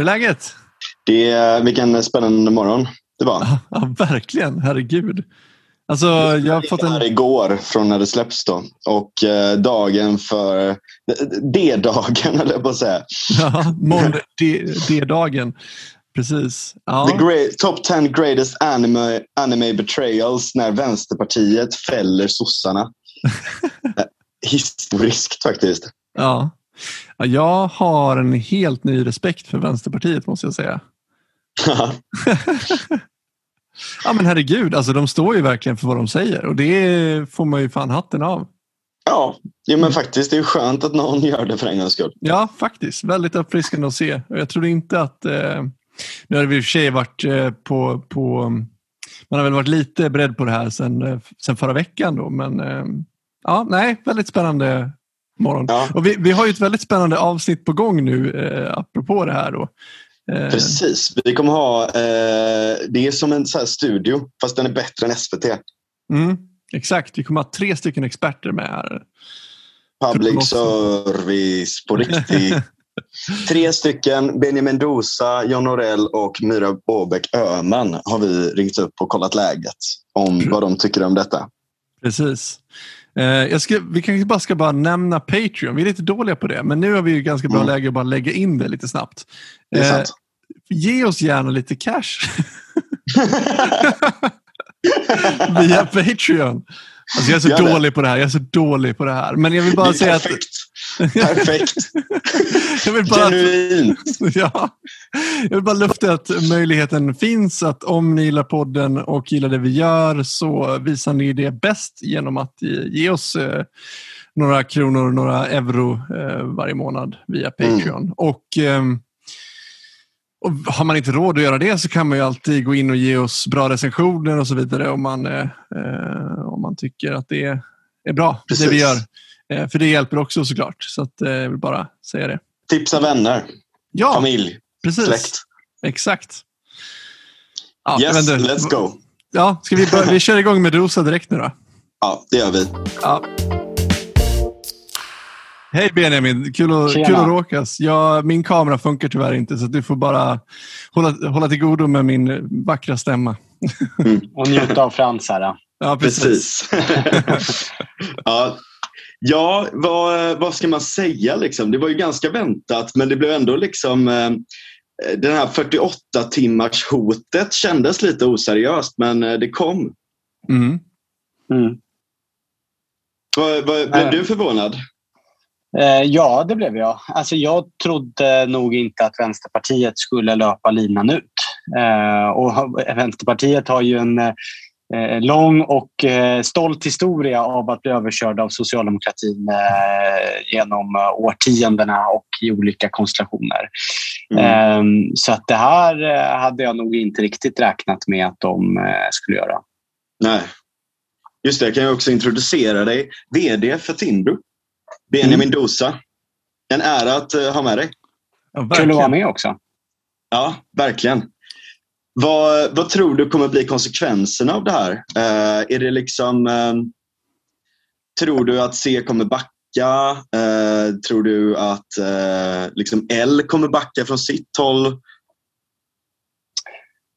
Hur är läget? Det är, vilken spännande morgon det var. Ja, verkligen. Herregud. Alltså, jag har fått en... Här igår från när det släpps då. Och eh, dagen för... D-dagen höll jag på att säga. Ja, måndag, D-dagen. Precis. Ja. The great, top 10 greatest anime, anime betrayals när Vänsterpartiet fäller sossarna. Historiskt faktiskt. Ja. Ja. Jag har en helt ny respekt för Vänsterpartiet måste jag säga. ja men herregud, alltså, de står ju verkligen för vad de säger och det får man ju fan hatten av. Ja, ja men faktiskt. Det är skönt att någon gör det för en gångs skull. Ja, faktiskt. Väldigt uppfriskande att se. Jag tror inte att... Eh, nu har det i och för sig varit eh, på, på... Man har väl varit lite beredd på det här sen, eh, sen förra veckan. Då, men eh, ja, nej, väldigt spännande morgon. Ja. Och vi, vi har ju ett väldigt spännande avsnitt på gång nu eh, apropå det här. Då. Eh, Precis. Vi kommer ha, eh, det är som en så studio fast den är bättre än SVT. Mm, exakt, vi kommer ha tre stycken experter med här. Public service på riktigt. tre stycken, Benjamin Mendoza, John Norell och Myra Åbäck Öhman har vi ringt upp och kollat läget om vad de tycker om detta. Precis. Eh, jag ska, vi kanske bara ska bara nämna Patreon. Vi är lite dåliga på det, men nu har vi ganska bra mm. läge att bara lägga in det lite snabbt. Det är sant ge oss gärna lite cash. Via Patreon. Alltså jag är så Gör dålig på det här. Jag är så dålig på det här. Men jag vill bara säga perfekt. att... Perfekt. jag vill bara Genuint. Ja. Jag vill bara lufta att möjligheten finns att om ni gillar podden och gillar det vi gör så visar ni det bäst genom att ge oss eh, några kronor, några euro eh, varje månad via Patreon. Mm. Och... Eh, och har man inte råd att göra det så kan man ju alltid gå in och ge oss bra recensioner och så vidare om man, eh, om man tycker att det är, är bra, Precis. det vi gör. Eh, för det hjälper också såklart. Så att, eh, jag vill bara säga det. Tipsa vänner, ja, familj, precis. släkt. Exakt. Ja, yes, let's go. Ja, ska vi, börja, vi kör igång med Rosa direkt nu då? Ja, det gör vi. Ja. Hej Benjamin, kul att, kul att råkas. Ja, min kamera funkar tyvärr inte så du får bara hålla, hålla till godo med min vackra stämma. Mm. Och njuta av Frans här. Ja, precis. precis. ja, ja vad, vad ska man säga? Liksom? Det var ju ganska väntat men det blev ändå liksom eh, den här 48 timmars hotet kändes lite oseriöst men eh, det kom. Mm. Mm. Var, var, blev du förvånad? Eh, ja, det blev jag. Alltså, jag trodde nog inte att Vänsterpartiet skulle löpa linan ut. Eh, och Vänsterpartiet har ju en eh, lång och eh, stolt historia av att bli överkörd av socialdemokratin eh, genom årtiondena och i olika konstellationer. Mm. Ehm, så att det här eh, hade jag nog inte riktigt räknat med att de skulle göra. Nej. Just det, jag kan ju också introducera dig. VD för Timbro. Benjamin mm. Dosa. En ära att ha med dig. Ja, Kul att vara med också. Ja, verkligen. Vad, vad tror du kommer bli konsekvenserna av det här? Uh, är det liksom... Uh, tror du att C kommer backa? tror du att liksom L kommer backa från sitt håll?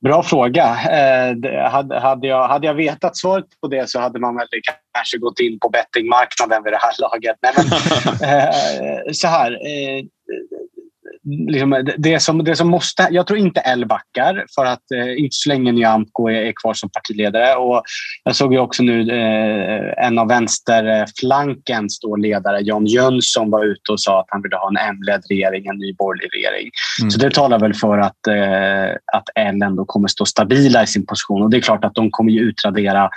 Bra fråga. Eh, hade, hade, jag, hade jag vetat svaret på det så hade man väl kanske gått in på bettingmarknaden vid det här laget. Nej, men, eh, så här. Eh, liksom, det, som, det som måste... Jag tror inte L backar för att eh, inte så länge Nyamko är, är kvar som partiledare. Och jag såg ju också nu eh, en av vänsterflankens då ledare, Jan Jönsson, var ute och sa att han ville ha en M-ledd regering, en ny borgerlig regering. Mm. Så det talar väl för att, eh, att L ändå kommer stå stabila i sin position. Och det är klart att de kommer ju utradera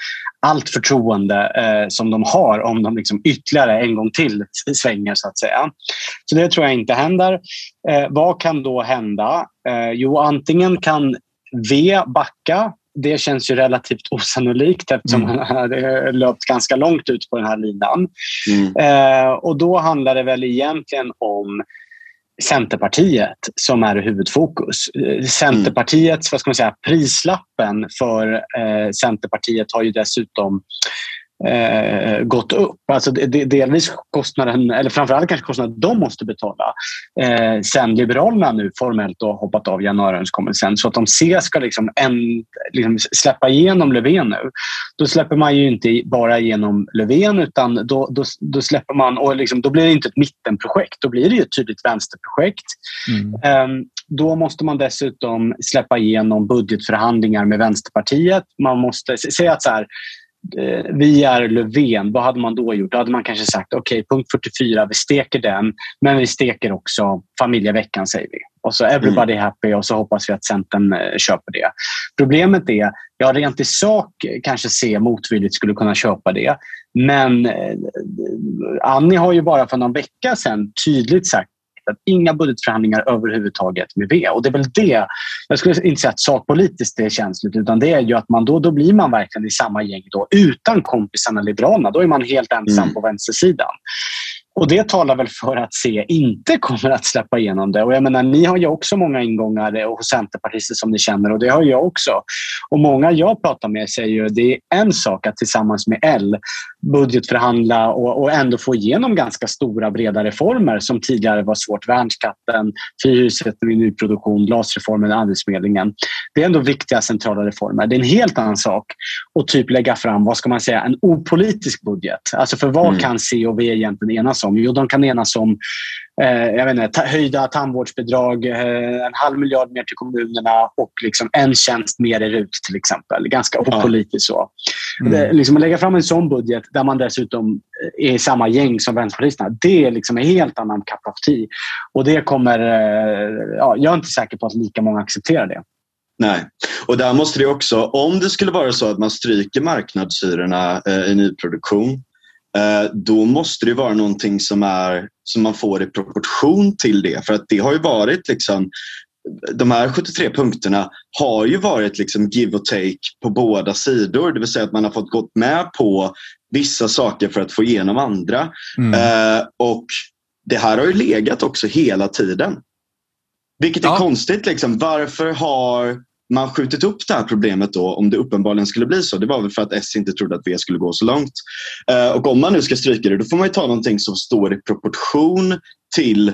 allt förtroende eh, som de har om de liksom ytterligare en gång till svänger så att säga. Så det tror jag inte händer. Eh, vad kan då hända? Eh, jo, antingen kan V backa. Det känns ju relativt osannolikt eftersom mm. han har löpt ganska långt ut på den här linan. Mm. Eh, och då handlar det väl egentligen om Centerpartiet som är huvudfokus. Eh, Centerpartiets vad ska man säga, prislappen för eh, Centerpartiet har ju dessutom eh, gått upp. Alltså det, delvis kostnaden, eller framförallt kanske kostnaden de måste betala eh, sen Liberalerna nu formellt har hoppat av januariöverenskommelsen. Så att om C ska liksom, en, liksom släppa igenom Löfven nu, då släpper man ju inte bara igenom Löfven utan då, då, då släpper man, och liksom, då blir det inte ett mittenprojekt, då blir det ett tydligt vänsterprojekt. Mm. Eh, då måste man dessutom släppa igenom budgetförhandlingar med Vänsterpartiet. Man måste säga att så här, vi är Löfven, vad hade man då gjort? Då hade man kanske sagt okej, okay, punkt 44, vi steker den, men vi steker också familjeveckan säger vi. Och så everybody mm. happy och så hoppas vi att Centern eh, köper det. Problemet är, ja rent i sak kanske se motvilligt skulle kunna köpa det. Men eh, Annie har ju bara för någon vecka sedan tydligt sagt att inga budgetförhandlingar överhuvudtaget med V. Och det är väl det, jag skulle inte säga att sakpolitiskt det är känsligt, utan det är ju att man då, då blir man verkligen i samma gäng då, utan kompisarna Liberalerna. Då är man helt ensam mm. på vänstersidan. Och det talar väl för att C inte kommer att släppa igenom det. Och jag menar, ni har ju också många ingångar hos centerpartister som ni känner och det har jag också. Och många jag pratar med säger ju att det är en sak att tillsammans med L budgetförhandla och, och ändå få igenom ganska stora breda reformer som tidigare var svårt. Värnskatten, hyressättning i nyproduktion, glasreformen, Arbetsförmedlingen. Det är ändå viktiga centrala reformer. Det är en helt annan sak att typ lägga fram, vad ska man säga, en opolitisk budget. Alltså för vad mm. kan C och V egentligen enas om? Jo, de kan enas om jag vet inte, höjda tandvårdsbidrag, eh, en halv miljard mer till kommunerna och liksom en tjänst mer i RUT till exempel. Ganska opolitiskt så. Mm. Det, liksom att lägga fram en sån budget där man dessutom är i samma gäng som vänsterpartisterna, det är liksom en helt annan tea. Och det kommer, eh, ja, jag är inte säker på att lika många accepterar det. Nej, och där måste det också, om det skulle vara så att man stryker marknadshyrorna eh, i nyproduktion Eh, då måste det vara någonting som, är, som man får i proportion till det. För att det har ju varit liksom de här 73 punkterna har ju varit liksom give och take på båda sidor. Det vill säga att man har fått gått med på vissa saker för att få igenom andra. Mm. Eh, och det här har ju legat också hela tiden. Vilket är ja. konstigt. Liksom. Varför har man skjutit upp det här problemet då om det uppenbarligen skulle bli så. Det var väl för att S inte trodde att V skulle gå så långt. Eh, och om man nu ska stryka det då får man ta någonting som står i proportion till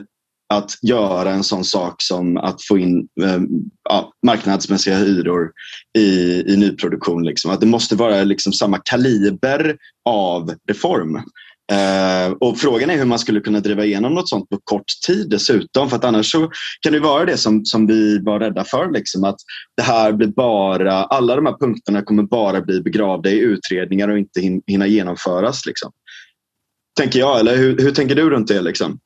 att göra en sån sak som att få in eh, ja, marknadsmässiga hyror i, i nyproduktion. Liksom. Att det måste vara liksom samma kaliber av reform. Uh, och Frågan är hur man skulle kunna driva igenom något sånt på kort tid dessutom. För att annars så kan det vara det som, som vi var rädda för. Liksom, att det här blir bara, alla de här punkterna kommer bara bli begravda i utredningar och inte hinna genomföras. Liksom. Tänker jag, eller hur, hur tänker du runt det? Liksom?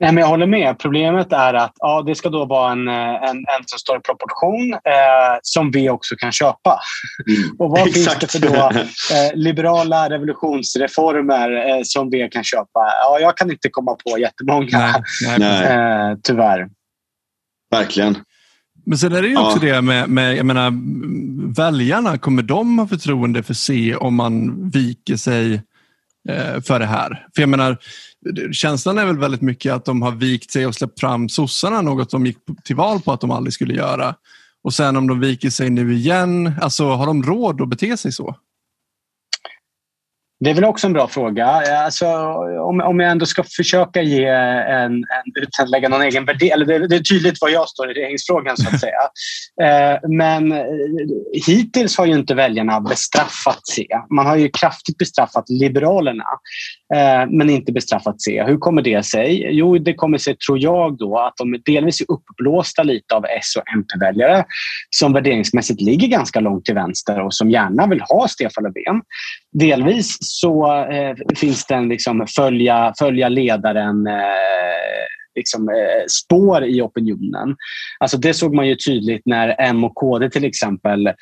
Nej, men jag håller med. Problemet är att ja, det ska då vara en, eh, en, en som står i proportion eh, som vi också kan köpa. Mm. Och vad finns det för då, eh, liberala revolutionsreformer eh, som vi kan köpa? Ja, jag kan inte komma på jättemånga, nej, nej. Eh, tyvärr. Verkligen. Men sen är det ju också ja. det med, med jag menar, väljarna. Kommer de ha förtroende för C om man viker sig eh, för det här? För jag menar, känslan är väl väldigt mycket att de har vikt sig och släppt fram sossarna, något de gick till val på att de aldrig skulle göra. Och sen om de viker sig nu igen, alltså har de råd att bete sig så? Det är väl också en bra fråga. Alltså, om, om jag ändå ska försöka ge en, en utan att lägga någon egen värdering. Det, det är tydligt var jag står i regeringsfrågan så att säga. Eh, men eh, hittills har ju inte väljarna bestraffat C. Man har ju kraftigt bestraffat Liberalerna eh, Eh, men inte bestraffat C. Hur kommer det sig? Jo, det kommer sig, tror jag, då att de delvis är uppblåsta lite av S och MP-väljare som värderingsmässigt ligger ganska långt till vänster och som gärna vill ha Stefan Löfven. Delvis så eh, finns det en liksom följa, följa ledaren eh, liksom, eh, spår i opinionen. Alltså det såg man ju tydligt när M och KD till exempel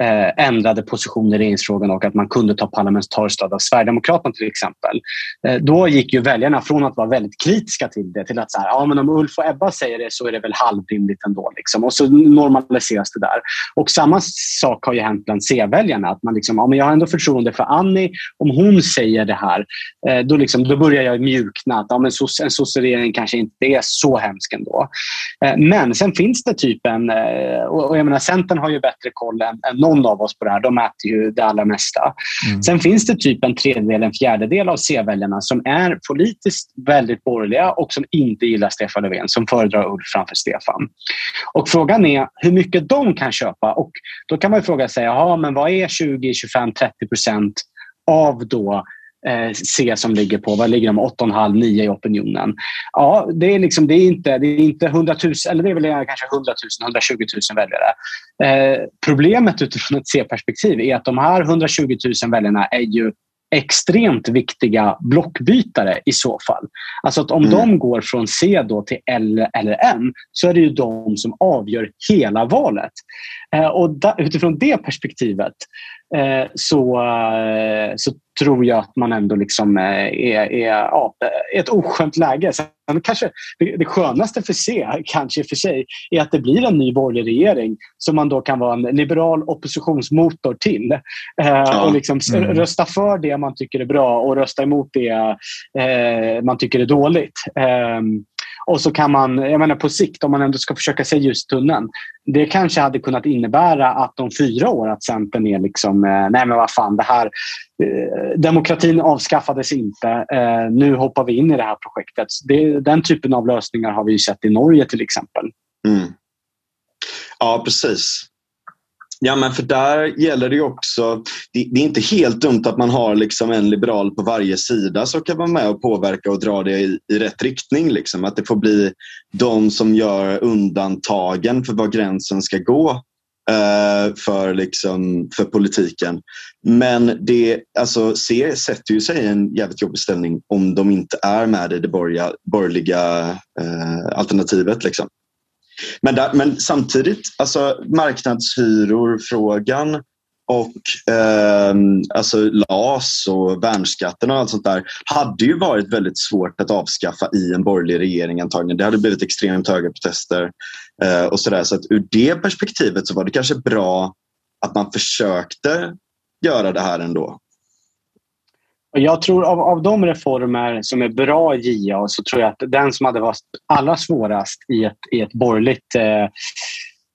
eh, ändrade position i regeringsfrågan och att man kunde ta parlamentariskt stöd av Sverigedemokraterna till exempel. Eh, då gick ju väljarna från att vara väldigt kritiska till det till att så här, ja, men om Ulf och Ebba säger det så är det väl halvrimligt ändå. Liksom. Och så normaliseras det där. Och samma sak har ju hänt bland C-väljarna. Att man liksom, ja, men jag har ändå förtroende för Annie. Om hon säger det här, eh, då, liksom, då börjar jag mjukna. Att, ja, men en sosseregering kanske inte är så hemsk ändå. Eh, men sen finns det typ en... Eh, och jag menar, Centern har ju bättre koll än, än någon av oss på det här. De äter ju det allra mesta. Mm. Sen finns det typ en tredjedel, en fjärdedel av C-väljarna som är politiskt väldigt borgerliga och som inte gillar Stefan Löfven, som föredrar Ulf framför Stefan. Och frågan är hur mycket de kan köpa. Och då kan man fråga sig, men vad är 20, 25, 30 procent av då eh, C som ligger på, vad ligger de, 8,5-9 i opinionen. Ja, det är, liksom, det är inte, det är inte 100 000, eller det är väl kanske 100 000, 120 000 väljare. Eh, problemet utifrån ett C-perspektiv är att de här 120 000 väljarna är ju extremt viktiga blockbytare i så fall. Alltså att om mm. de går från C då till L eller M så är det ju de som avgör hela valet. Eh, och da, utifrån det perspektivet eh, så, eh, så tror jag att man ändå liksom eh, är, är ja, ett oskönt läge. Sen kanske det, det skönaste för C, kanske för sig, är att det blir en ny borgerlig regering som man då kan vara en liberal oppositionsmotor till. Eh, ja. och liksom mm. rösta för det man tycker är bra och rösta emot det eh, man tycker är dåligt. Eh, och så kan man, jag menar på sikt, om man ändå ska försöka se ljustunneln. i tunneln. Det kanske hade kunnat innebära att om fyra år att Centern är liksom, eh, nej men vad fan, det här, eh, demokratin avskaffades inte. Eh, nu hoppar vi in i det här projektet. Det, den typen av lösningar har vi sett i Norge till exempel. Mm. Ja, precis. Ja, men för där gäller det också, det, det, är inte helt dumt att man har liksom en liberal på varje sida som kan vara med och påverka och dra det i, i rätt riktning. Liksom. Att det får bli de som gör undantagen för var gränsen ska gå eh, för, liksom, för politiken. Men det, alltså, C sätter ju sig i en jävligt jobbig ställning om de inte är med i det borgerliga, borgerliga eh, alternativet. Liksom. Men, där, men samtidigt, alltså marknadshyror-frågan och eh, alltså LAS och värnskatten och allt sånt där hade ju varit väldigt svårt att avskaffa i en borgerlig regering antagligen. Det hade blivit extremt höga protester eh, och sådär. Så att ur det perspektivet så var det kanske bra att man försökte göra det här ändå. Jag tror av, av de reformer som är bra i JA så tror jag att den som hade varit allra svårast i ett, i ett borgerligt eh,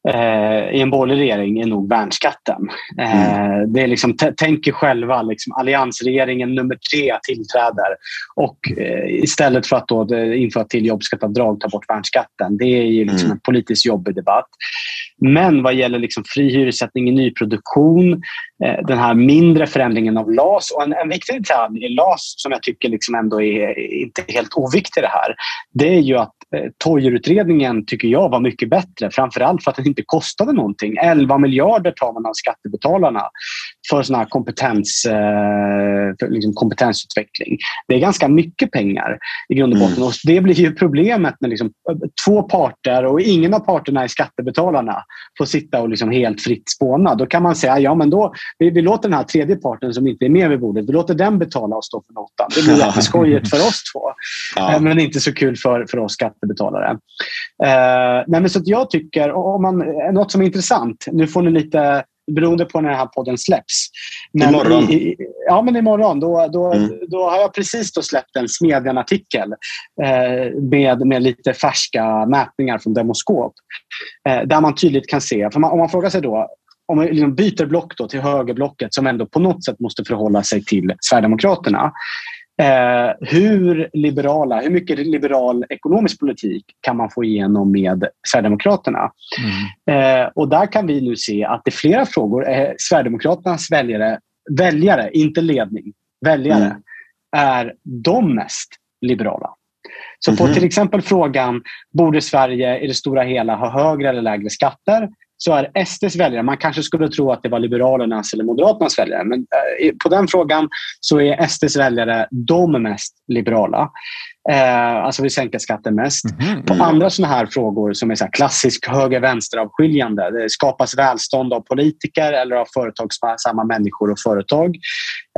eh, i en borgerlig regering är nog värnskatten. Eh, mm. det är liksom, tänk er själva, liksom, alliansregeringen nummer tre tillträder och eh, istället för att då införa till jobbskatteavdrag ta bort värnskatten. Det är ju liksom mm. en politiskt jobbig debatt. Men vad gäller liksom fri hyressättning i nyproduktion, eh, den här mindre förändringen av LAS och en, en viktig detalj i LAS som jag tycker liksom ändå är inte helt oviktig det här. Det är ju att eh, Toijerutredningen tycker jag var mycket bättre. Framförallt för att den inte kostade någonting. 11 miljarder tar man av skattebetalarna för sån här kompetens, eh, för liksom kompetensutveckling. Det är ganska mycket pengar i grund och botten. Mm. Och det blir ju problemet med liksom två parter och ingen av parterna är skattebetalarna får sitta och liksom helt fritt spåna. Då kan man säga ja men då, vi, vi låter den här tredje parten som inte är med vid bordet, vi låter den betala och stå för notan. Det blir jätteskojigt för oss två. Ja. Eh, men inte så kul för, för oss skattebetalare. Uh, nej, men så jag tycker, om man, något som är intressant, nu får ni lite beroende på när den här podden släpps. Men imorgon? I, ja, men imorgon. Då, då, mm. då har jag precis då släppt en Smedjan-artikel eh, med, med lite färska mätningar från Demoskop. Eh, där man tydligt kan se, för man, om man frågar sig då om man liksom byter block då till högerblocket som ändå på något sätt måste förhålla sig till Sverigedemokraterna. Eh, hur liberala, hur mycket liberal ekonomisk politik kan man få igenom med Sverigedemokraterna? Mm. Eh, och där kan vi nu se att det är flera frågor. Eh, Sverigedemokraternas väljare, väljare, inte ledning, väljare, mm. är de mest liberala. Så på mm. till exempel frågan, borde Sverige i det stora hela ha högre eller lägre skatter? Så är SDs väljare, man kanske skulle tro att det var Liberalernas eller Moderaternas väljare, men eh, på den frågan så är SDs väljare de mest liberala. Eh, alltså vi sänker skatten mest. Mm, På andra såna här frågor som är så klassisk höger-vänster-avskiljande, det skapas välstånd av politiker eller av företagsamma människor och företag,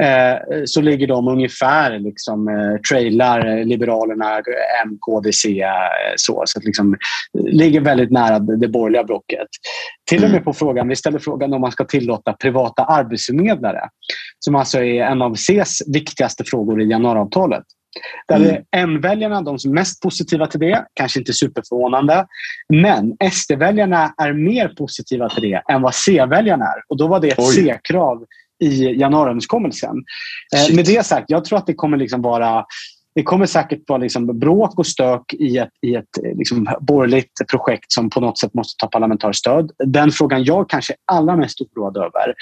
eh, så ligger de ungefär, liksom, eh, trailar Liberalerna, M, KD, C, eh, så. Så att liksom, ligger väldigt nära det borgerliga blocket. Till och med på frågan, vi ställer frågan om man ska tillåta privata arbetsförmedlare, som alltså är en av Cs viktigaste frågor i januariavtalet Där mm. är M-väljarna de som är mest positiva till det, kanske inte superförvånande. Men SD-väljarna är mer positiva till det än vad C-väljarna är. Och då var det ett C-krav i januariöverenskommelsen. Eh, med det sagt, jag tror att det kommer liksom vara det kommer säkert vara liksom bråk och stök i ett, i ett liksom borgerligt projekt som på något sätt måste ta parlamentariskt stöd. Den frågan jag kanske är allra mest oroad över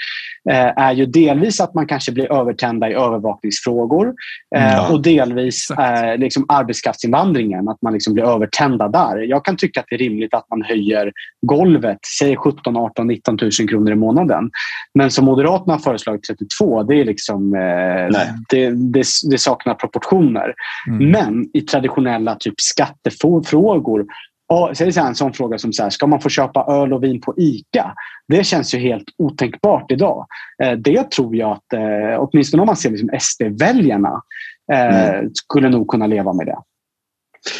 eh, är ju delvis att man kanske blir övertända i övervakningsfrågor eh, ja, och delvis eh, liksom arbetskraftsinvandringen, att man liksom blir övertända där. Jag kan tycka att det är rimligt att man höjer golvet, säg 17, 18, 19 000 kronor i månaden. Men som Moderaterna har föreslagit 32, det, är liksom, eh, det, det, det saknar proportioner. Mm. Men i traditionella typ skattefrågor så är det en sån fråga som så här, ska man få köpa öl och vin på ICA? Det känns ju helt otänkbart idag. Eh, det tror jag att, eh, åtminstone om man ser liksom SD-väljarna, eh, mm. skulle nog kunna leva med det.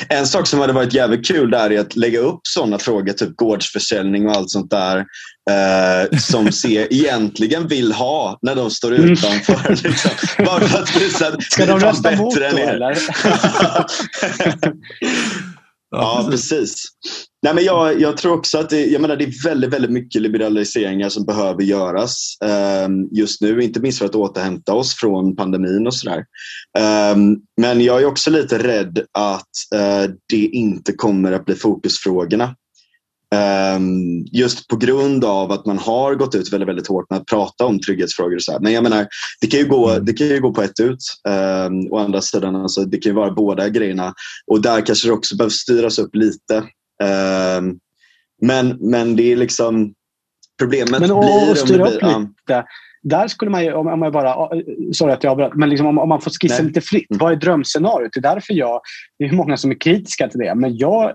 En sak som hade varit jävligt kul där är att lägga upp sådana frågor, typ gårdsförsäljning och allt sånt där, eh, som C egentligen vill ha när de står mm. utanför. Mm. Liksom. Bara för att visa att Ska de rösta emot då eller? ja, precis. Nej, men jag, jag tror också att det, jag menar, det är väldigt, väldigt mycket liberaliseringar som behöver göras eh, just nu. Inte minst för att återhämta oss från pandemin och sådär. Eh, men jag är också lite rädd att eh, det inte kommer att bli fokusfrågorna. Um, just på grund av att man har gått ut väldigt, väldigt hårt med att prata om trygghetsfrågor. Och så här. Men jag menar, det kan ju gå, mm. det kan ju gå på ett ut. Um, å andra sidan, alltså, det kan ju vara båda grejerna. Och där kanske det också behöver styras upp lite. Um, men, men det är liksom... Problemet men, och, blir... Och styra upp blir, lite. Där skulle man ju, om, man bara, sorry att jag avbröt, men liksom om, om, man får skissa Nej. lite fritt. Mm. Vad är drömscenariot? Det är därför jag, det är många som är kritiska till det, men jag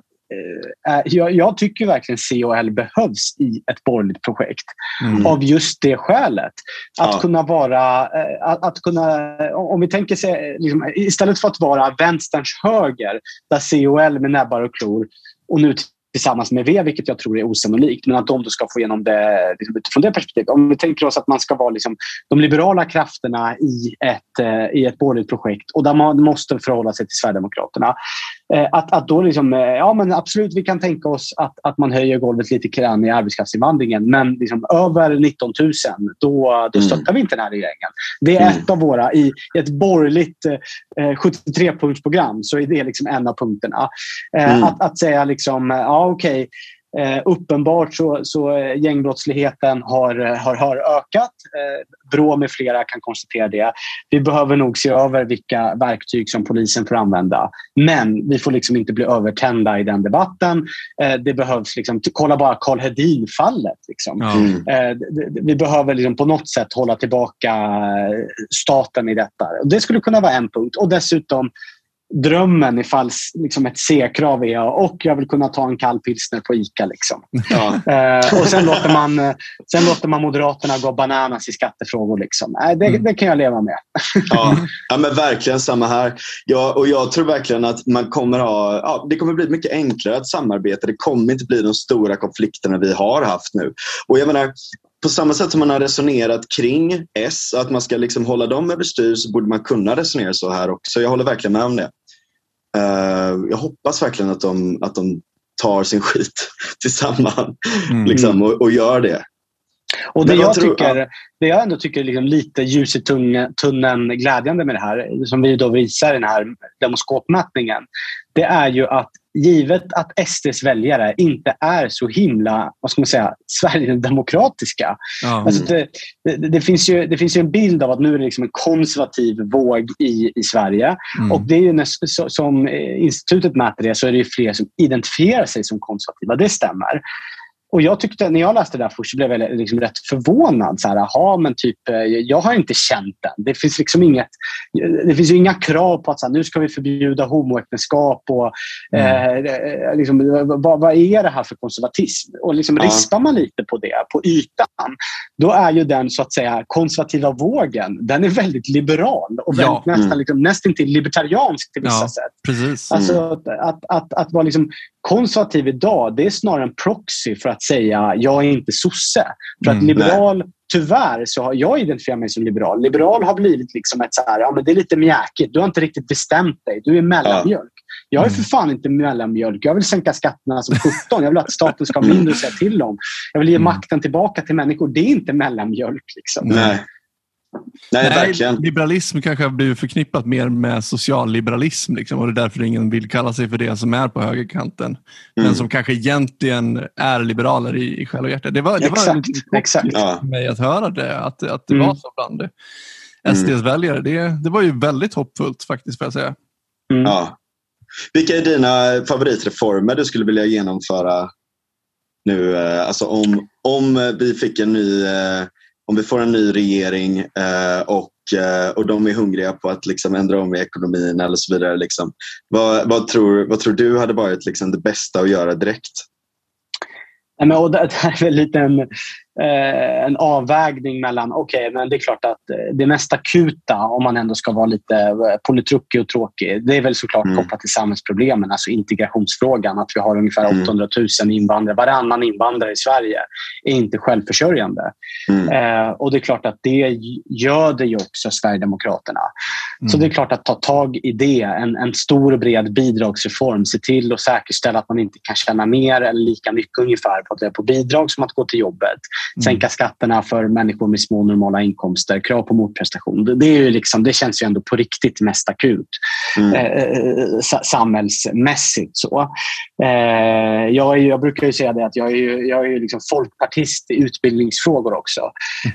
jag, jag, tycker verkligen COL behövs i ett borgerligt projekt. Mm. Av just det skälet. Att ja. kunna vara... Eh, att, att, kunna, om vi tänker sig, liksom, istället för att vara vänsterns höger, där COL med näbbar och klor och nu tillsammans med V, vilket jag tror är osannolikt. Men att de ska få igenom det liksom, utifrån det perspektivet. Om vi tänker oss att man ska vara liksom, de liberala krafterna i ett, eh, i ett borgerligt projekt och där man måste förhålla sig till Sverigedemokraterna. Eh, att, att då liksom, eh, ja men absolut, vi kan tänka oss att, att man höjer golvet lite grann i arbetskraftsinvandringen. Men liksom, över 19 000, då, då mm. stöttar mm. vi inte den här regeringen. Det är mm. ett av våra, i ett borgerligt eh, 73-punktsprogram så är det liksom en av punkterna. Eh, mm. att, att säga liksom, ja okej, okay, Eh, uppenbart så, så eh, gängbrottsligheten har, eh, har, har ökat. Eh, Brå med flera kan konstatera det. Vi behöver nog se över vilka verktyg som polisen får använda. Men vi får liksom inte bli övertända i den debatten. Eh, det behövs liksom, kolla bara Karl Hedin-fallet. Liksom. Mm. Eh, vi behöver liksom på något sätt hålla tillbaka staten i detta. Det skulle kunna vara en punkt. Och dessutom drömmen ifall liksom ett C-krav är och jag vill kunna ta en kall pilsner på ICA. Liksom. Ja. Eh, och sen låter, man, eh, sen låter man Moderaterna gå bananas i skattefrågor. Liksom. Eh, det, mm. det, kan jag leva med. ja. ja, men verkligen samma här. Ja, och jag tror verkligen att man kommer ha, ja, det kommer bli mycket enklare att samarbeta. Det kommer inte bli de stora konflikterna vi har haft nu. Och jag menar, på samma sätt som man har resonerat kring S, att man ska liksom hålla dem överstyr så borde man kunna resonera så här också. Jag håller verkligen med om det. Uh, jag hoppas verkligen att de, att de tar sin skit tillsammans mm. liksom, och, och, gör det. Och det, jag, tror, tycker, ja. det jag ändå tycker är liksom lite ljus i tunneln glädjande med det här, som vi då visar i den här demoskopmätningen, det är ju att givet att SDs väljare inte är så himla, vad ska man säga, Sverigedemokratiska. Mm. Alltså det, det, det, finns ju, det finns ju en bild av att nu är det liksom en konservativ våg i, i Sverige. Mm. Och det är ju, som institutet mäter det så är det fler som identifierar sig som konservativa. Det stämmer. Och jag tyckte, när jag läste det där först så blev jag liksom rätt förvånad. Så här, aha, men typ, eh, jag har inte känt den. Det finns liksom inget, det finns inga krav på att så här, nu ska vi förbjuda homoäktenskap. Och, mm. eh, liksom, vad, vad, är det här för konservatism? Och liksom, ja. rispar man lite på det, på ytan, då är ju den så att säga konservativa vågen, den är väldigt liberal och ja. väldigt, nästan, mm. liksom, nästan till libertariansk till vissa ja, sätt. Precis. Alltså, mm. att, att, att, att vara liksom konservativ idag, det är snarare en proxy för att säga jag är inte sosse. För att mm, liberal, tyvärr så har jag identifierat mig som liberal. Liberal har blivit liksom ett så här, ja men det är lite mjäkigt. Du har inte riktigt bestämt dig. Du är mellanmjölk. Jag är för mm. fan inte mellanmjölk. Jag vill sänka skatterna som 17. Jag vill att staten ska ha mindre att säga till om. Jag vill ge mm. makten tillbaka till människor. Det är inte mellanmjölk. Liksom. Nej. Nej, Nej, verkligen. Liberalism kanske har blivit förknippat mer med socialliberalism liksom, och det är därför ingen vill kalla sig för det som är på högerkanten. Mm. Men som kanske egentligen är liberaler i, i själ och hjärta. Det var, det exakt, var exakt. för mig att höra det, att, att det mm. var så bland SDs mm. väljare. Det, det var ju väldigt hoppfullt faktiskt, får jag säga. Mm. Ja. Vilka är dina favoritreformer du skulle vilja genomföra nu? Eh, alltså om, om vi fick en ny eh, om vi får en ny regering eh, och, eh, och de är hungriga på att liksom ändra om i ekonomin eller så vidare. Liksom. Vad, vad, tror, vad tror du hade varit liksom det bästa att göra direkt? Nej, men, och det, här är väl lite en, en avvägning mellan, okej, okay, men det är klart att eh, det mest akuta, om man ändå ska vara lite eh, politruckig och tråkig, det är väl såklart mm. kopplat till samhällsproblemen, alltså integrationsfrågan. Att vi har ungefär mm. 800 000 invandrare, varannan invandrare i Sverige är inte självförsörjande. Mm. Eh, och det är klart att det gör det ju också Sverigedemokraterna. Mm. Så det är klart att ta tag i det, en, en stor och bred bidragsreform, se till att säkerställa att man inte kan tjäna mer eller lika mycket ungefär på, på bidrag som att gå till jobbet. Mm. Sänka skatterna för människor med små normala inkomster, krav på motprestation. Det, det är ju liksom, det känns ju ändå på riktigt mest akut mm. eh, eh samhällsmässigt. Så. Eh, jag, jag, brukar ju säga det att jag är, jag är liksom folkpartist i utbildningsfrågor också.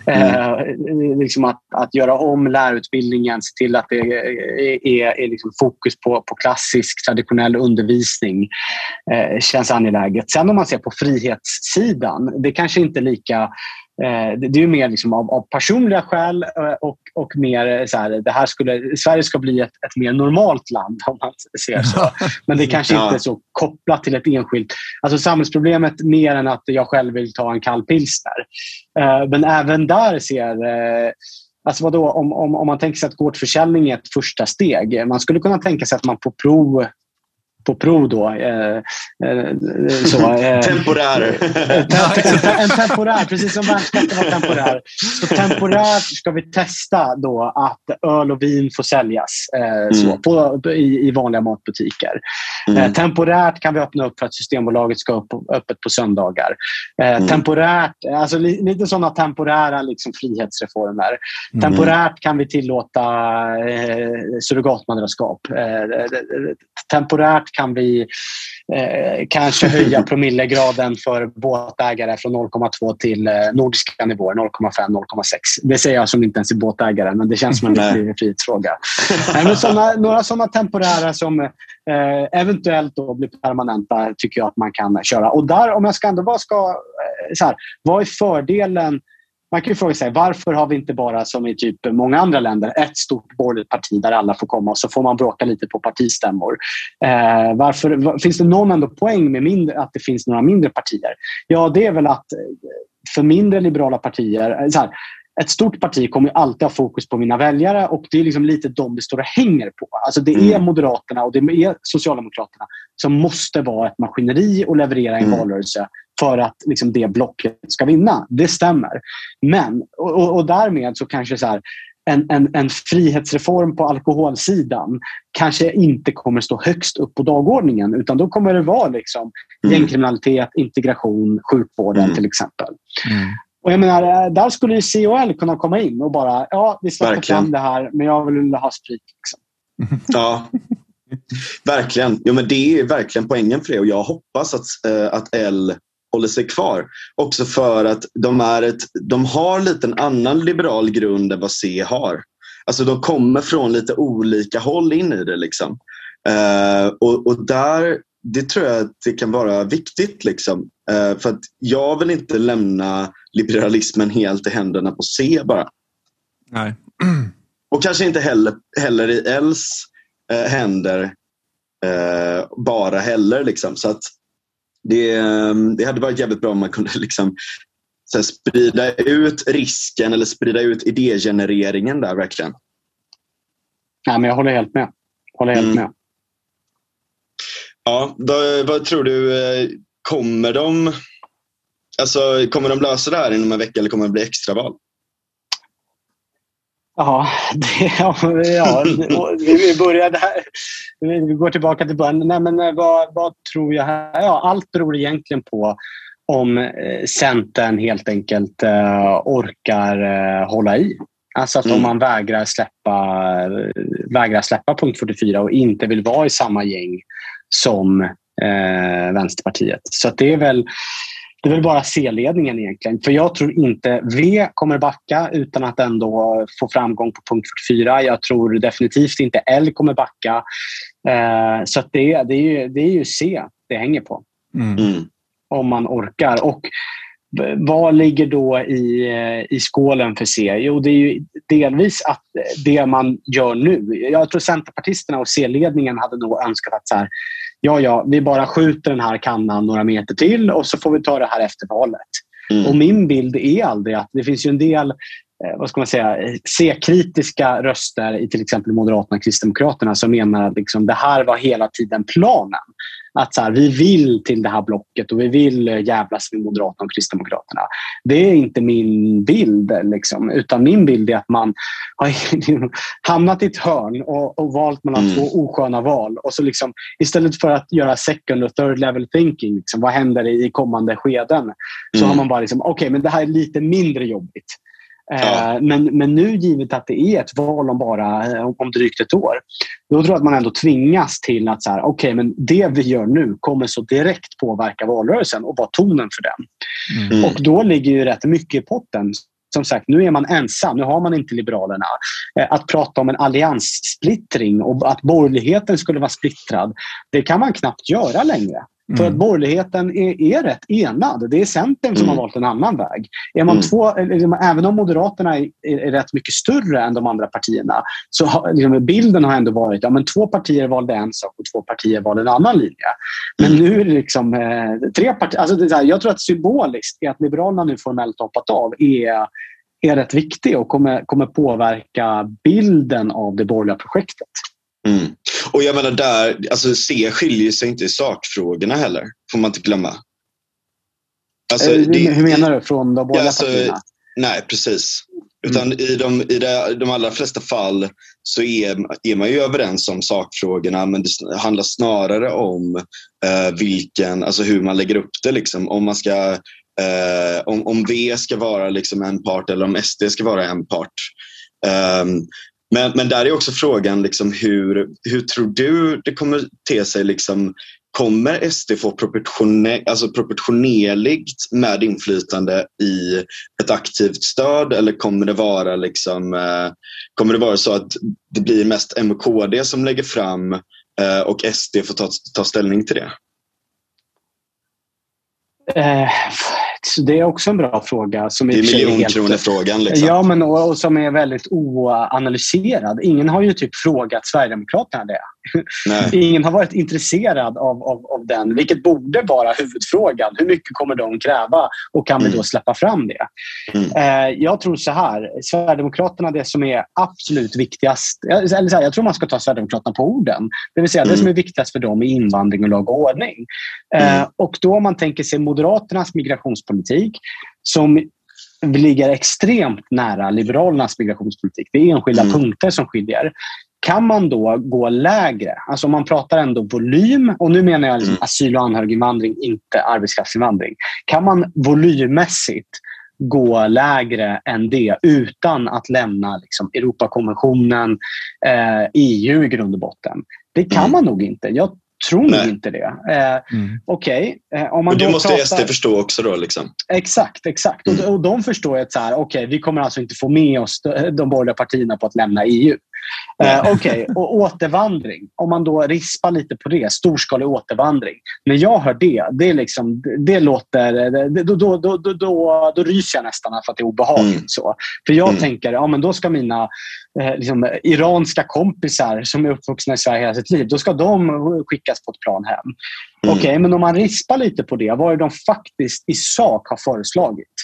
Mm. Eh, liksom att, att göra om lärarutbildningen, se till att det är, är, är liksom fokus på, på klassisk traditionell undervisning eh, känns angeläget. Sen om man ser på frihetssidan, det kanske inte är lika Eh, det är mer liksom av, av, personliga skäl eh, och, och mer så här, det här skulle, Sverige ska bli ett, ett mer normalt land om man ser så. Men det kanske ja. inte är så kopplat till ett enskilt... Alltså samhällsproblemet mer än att jag själv vill ta en kall pilsner. Eh, men även där ser Alltså vadå, om, om, om man tänker sig att gårdsförsäljning är ett första steg. Man skulle kunna tänka sig att man på prov på prov då. Eh, eh, så, eh, temporär. en temporär, precis som värnskatten var temporär. Så temporärt ska vi testa då att öl och vin får säljas mm. så, på, i, i vanliga matbutiker. Mm. temporärt kan vi öppna upp för att Systembolaget ska upp, öppet på söndagar. Mm. Temporärt, alltså lite sådana temporära liksom, frihetsreformer. Mm. Temporärt kan vi tillåta eh, surrogatmadraskap. Kan vi eh, kanske höja promillegraden för båtägare från 0,2 till eh, nordiska nivåer, 0,5-0,6. Det säger jag som inte ens är båtägare, men det känns som en frihetsfråga. några sådana temporära som eh, eventuellt då blir permanenta tycker jag att man kan köra. Och där, om jag ska ändå bara ska... Eh, så här, vad är fördelen man kan ju fråga sig varför har vi inte bara som i typ många andra länder ett stort borgerligt parti där alla får komma och så får man bråka lite på partistämmor. Eh, varför, finns det någon ändå poäng med mindre, att det finns några mindre partier? Ja, det är väl att eh, för mindre liberala partier, eh, så här, ett stort parti kommer alltid ha fokus på mina väljare och det är liksom lite de det står och hänger på. Alltså det är mm. Moderaterna och det är Socialdemokraterna som måste vara ett maskineri och leverera en mm. valrörelse för att liksom, det blocket ska vinna. Det stämmer. Men, och, och därmed så kanske så här, en, en, en frihetsreform på alkoholsidan kanske inte kommer stå högst upp på dagordningen utan då kommer det vara liksom mm. gängkriminalitet, integration, sjukvården mm. till exempel. Mm. Och jag menar, där skulle ju COL kunna komma in och bara, ja, vi släpper fram det här, men jag vill ha sprit. Liksom. Ja, verkligen. Jo, men det är verkligen poängen för det och jag hoppas att, äh, att L håller sig kvar. Också för att de, är ett, de har lite en annan liberal grund än vad C har. Alltså de kommer från lite olika håll in i det. Liksom. Uh, och, och, där, det tror jag att det kan vara viktigt. Liksom. Uh, för att jag vill inte lämna liberalismen helt i händerna på C bara. Nej. Och kanske inte heller, heller i Els uh, händer bara heller. Liksom. Så att det, ehm, det hade varit jävligt bra om man kunde liksom, här, sprida ut risken eller sprida ut idégenereringen där verkligen. Ja, men jag håller helt med. Håller helt mm. med. Ja, vad, vad, tror du, eh, kommer de alltså, kommer de lösa det här inom en vecka eller kommer det bli extraval? Ja, det, ja, vi börjar där. Vi går tillbaka till början. Nej, men eh, vad, vad tror jag? Här? Ja, allt beror egentligen på om eh, Centern helt enkelt uh, orkar hålla i. Alltså att mm. om man vägrar släppa, vägrar släppa punkt 44 och inte vill vara i samma gäng som uh, Vänsterpartiet. Så det är väl det är väl bara C-ledningen egentligen. För jag tror inte V kommer backa utan att ändå få framgång på punkt 44. Jag tror definitivt inte L kommer backa. Eh, så det, det, är ju, det är ju C det hänger på. Mm. mm. Om man orkar. Och vad ligger då i, eh, i skålen för C? Jo, det är ju delvis att det man gör nu. Jag tror Centerpartisterna och C-ledningen hade nog önskat att så här, ja, ja, vi bara skjuter den här kannan några meter till och så får vi ta det här efter valet. Mm. Och min bild är aldrig att det finns ju en del vad ska man säga, C-kritiska röster i till exempel Moderaterna och Kristdemokraterna som menar att liksom, det här var hela tiden planen att så här, vi vill till det här blocket och vi vill eh, jävlas med Moderaterna och Kristdemokraterna. Det är inte min bild. Liksom, utan min bild är att man har hamnat i ett hörn och, och valt mellan mm. två osköna val. Och så liksom, istället för att göra second och third level thinking, liksom, vad händer i kommande skeden? Så mm. har man bara, liksom, okej, okay, men det här är lite mindre jobbigt. Ja. Eh, men, men nu givet att det är ett val om bara eh, om drygt ett år, då tror jag att man ändå tvingas till att så här, okay, men det vi gör nu kommer så direkt påverka valrörelsen och vara tonen för den. Mm. Och då ligger ju rätt mycket i potten. Som sagt, nu är man ensam. Nu har man inte Liberalerna. Eh, att prata om en allianssplittring och att borgerligheten skulle vara splittrad, det kan man knappt göra längre. För att mm. borgerligheten är, är rätt enad. Det är Centern som har mm. valt en annan väg. Är man mm. två, även om Moderaterna är, är, rätt mycket större än de andra partierna så har, liksom, bilden har ändå varit att ja, två partier valde en sak och två partier valde en annan linje. Men nu är det liksom eh, tre partier. Alltså, här, jag tror att symboliskt är att Liberalerna nu formellt hoppat av är, är rätt viktig och kommer, kommer påverka bilden av det borgerliga projektet. Mm. Och jag menar där, alltså C skiljer sig inte i sakfrågorna heller, får man inte glömma. Alltså, eh, det, hur menar du? Från de båda ja, alltså, partierna? Nej, precis. Utan mm. i, de, i de, de allra flesta fall så är, är man ju överens om sakfrågorna men det handlar snarare om eh, vilken, alltså hur man lägger upp det. Liksom. Om, man ska, eh, om, om V ska vara liksom en part eller om SD ska vara en part. Um, men, men där är också frågan liksom hur, hur tror du det kommer te sig? Liksom, kommer SD få proportione, alltså proportionerligt med inflytande i ett aktivt stöd eller kommer det vara liksom, eh, kommer det vara så att det blir mest MKD som lägger fram eh, och SD får ta, ta ställning till det? Eh, det är också en bra fråga. Som det är miljonkronefrågan. Liksom. Ja, men, och, och, som är väldigt oanalyserad. Ingen har ju typ frågat Sverigedemokraterna det. Ingen har varit intresserad av, av, av den, vilket borde vara huvudfrågan. Hur mycket kommer de kräva och kan mm. vi då släppa fram det? Mm. Eh, jag tror så här, Sverigedemokraterna, det som är absolut viktigast, eller så här, jag tror man ska ta Sverigedemokraterna på orden. Det vill säga mm. det som är viktigast för dem är invandring och lag och ordning. Eh, mm. och då om man tänker sig Moderaternas migrationspolitik som ligger extremt nära Liberalernas migrationspolitik. Det är enskilda mm. punkter som skiljer. Kan man då gå lägre, alltså om man pratar ändå volym, och nu menar jag liksom mm. asyl och anhöriginvandring, inte arbetskraftsinvandring. Kan man volymmässigt gå lägre än det utan att lämna liksom, Europakonventionen, eh, EU i grund och botten? Det kan mm. man nog inte. Jag tror nog inte det. Eh, mm. Okej. Okay. Eh, om det måste pratar... SD förstå också då? Liksom. Exakt, exakt. Mm. Och, och de förstår att så här, okay, vi kommer alltså inte få med oss de borgerliga partierna på att lämna EU. Eh, Okej, okay. och återvandring. Om man då rispar lite på det, storskalig återvandring. När jag hör det, det, är liksom, det låter... Det, då, då, då, då, då, då ryser jag nästan för att det är obehagligt. Mm. Så. För jag mm. tänker, ja men då ska mina eh, liksom, iranska kompisar som är uppvuxna i Sverige hela sitt liv, då ska de skickas på ett plan hem. Mm. Okej, okay, men om man rispar lite på det, vad är de faktiskt i sak har föreslagit?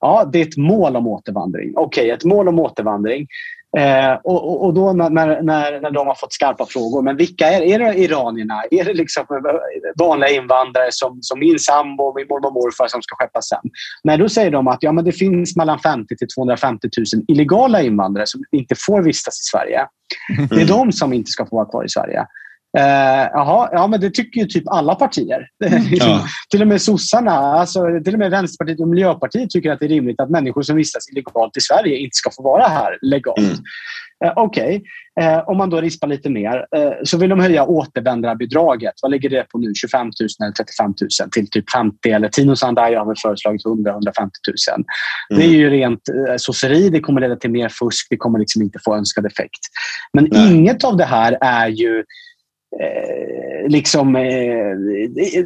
Ja, det är ett mål om återvandring. Okej, okay, ett mål om återvandring. Eh, och, och då när, när, när de har fått skarpa frågor, men vilka är, är det iranierna? Är det liksom vanliga invandrare som, som min sambo, min mormor och morfar som ska skeppas hem? Nej, då säger de att ja, men det finns mellan 50 till 250 000 illegala invandrare som inte får vistas i Sverige. Mm. Det är de som inte ska få vara kvar i Sverige. Uh, jaha, ja, men det tycker ju typ alla partier. Mm. Ja. till och med sossarna, alltså, till och med Vänsterpartiet och Miljöpartiet tycker att det är rimligt att människor som vistas illegalt i Sverige inte ska få vara här legalt. Mm. Uh, Okej, okay. uh, eh, om man då rispar lite mer så vill de höja återvändarbidraget. Vad ligger det på nu? 25 000 eller 35 000 till typ 50 eller Tino Sandai har väl föreslagit 100-150 000. Mm. Det är ju rent sosseri, det kommer leda till mer fusk, det kommer liksom inte få önskad effekt. Men Nej. inget av det här är ju Eh, liksom, eh,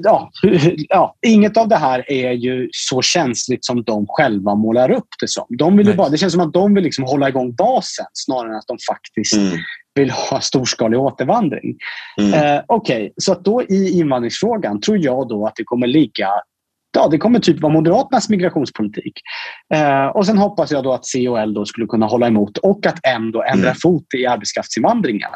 ja, ja, inget av det här är ju så känsligt som de själva målar upp det som. De vill bara, det känns som att de vill liksom hålla igång basen snarare än att de faktiskt mm. vill ha storskalig återvandring. Mm. Eh, Okej, okay, så att då i invandringsfrågan tror jag då att det kommer ligga ja, det kommer typ vara Moderaternas migrationspolitik. Eh, och Sen hoppas jag då att C och L då skulle kunna hålla emot och att M då ändrar mm. fot i arbetskraftsinvandringen.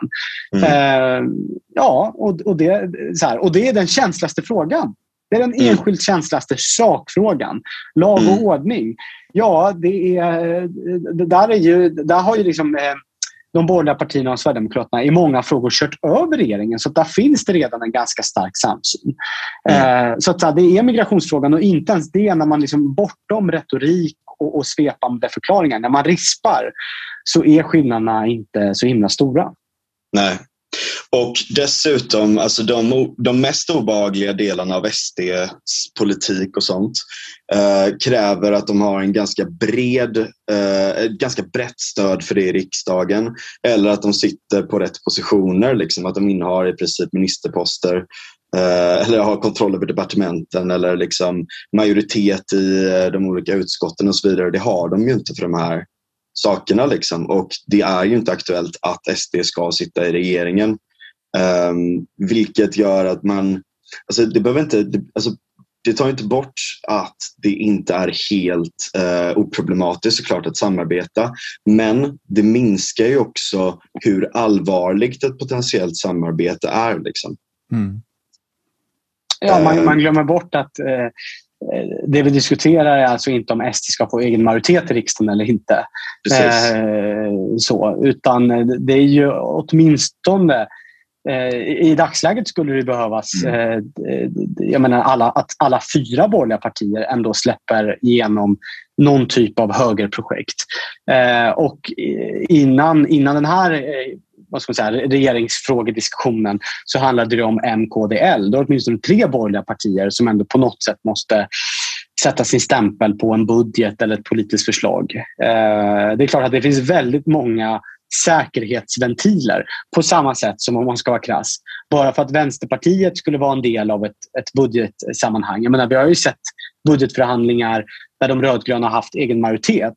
Mm. Eh, ja, och, och, det, så här, och det är den känsligaste frågan. Det är den mm. enskilt känsligaste sakfrågan. Lag och mm. ordning. Ja, det är, det där, är ju, där har ju liksom eh, de borgerliga partierna och Sverigedemokraterna i många frågor kört över regeringen. Så där finns det redan en ganska stark samsyn. Mm. Eh, så att, det är migrationsfrågan och inte ens det när man liksom bortom retorik och, och svepande förklaringar, när man rispar så är skillnaderna inte så himla stora. Nej, och dessutom, alltså de, de mest obehagliga delarna av SDs politik och sånt eh, kräver att de har en ganska bred, eh, ett ganska brett stöd för det i riksdagen. Eller att de sitter på rätt positioner, liksom, att de innehar i princip ministerposter eh, eller har kontroll över departementen eller liksom majoritet i eh, de olika utskotten och så vidare. Det har de ju inte för de här sakerna. Liksom. Och det är ju inte aktuellt att SD ska sitta i regeringen. Um, vilket gör att man... Alltså det, behöver inte, det, alltså det tar inte bort att det inte är helt uh, oproblematiskt såklart att samarbeta. Men det minskar ju också hur allvarligt ett potentiellt samarbete är. Liksom. Mm. Ja, man, man, glömmer bort att eh, det vi diskuterar är alltså inte om SD ska få egen majoritet i riksdagen eller inte. Eh, så, utan det är ju åtminstone eh, i dagsläget skulle det behövas mm. eh, jag menar alla, att alla fyra borgerliga partier ändå släpper igenom någon typ av högerprojekt. Eh, och innan, innan den här eh, vad ska man säga, regeringsfrågediskussionen så handlade det om MKDL. Det är åtminstone tre borgerliga partier som ändå på något sätt måste sätta sin stämpel på en budget eller ett politiskt förslag. Eh, det är klart att det finns väldigt många säkerhetsventiler på samma sätt som om man ska vara krass. Bara för att Vänsterpartiet skulle vara en del av ett, ett budgetsammanhang. Jag menar, vi har ju sett budgetförhandlingar där de rödgröna har haft egen majoritet.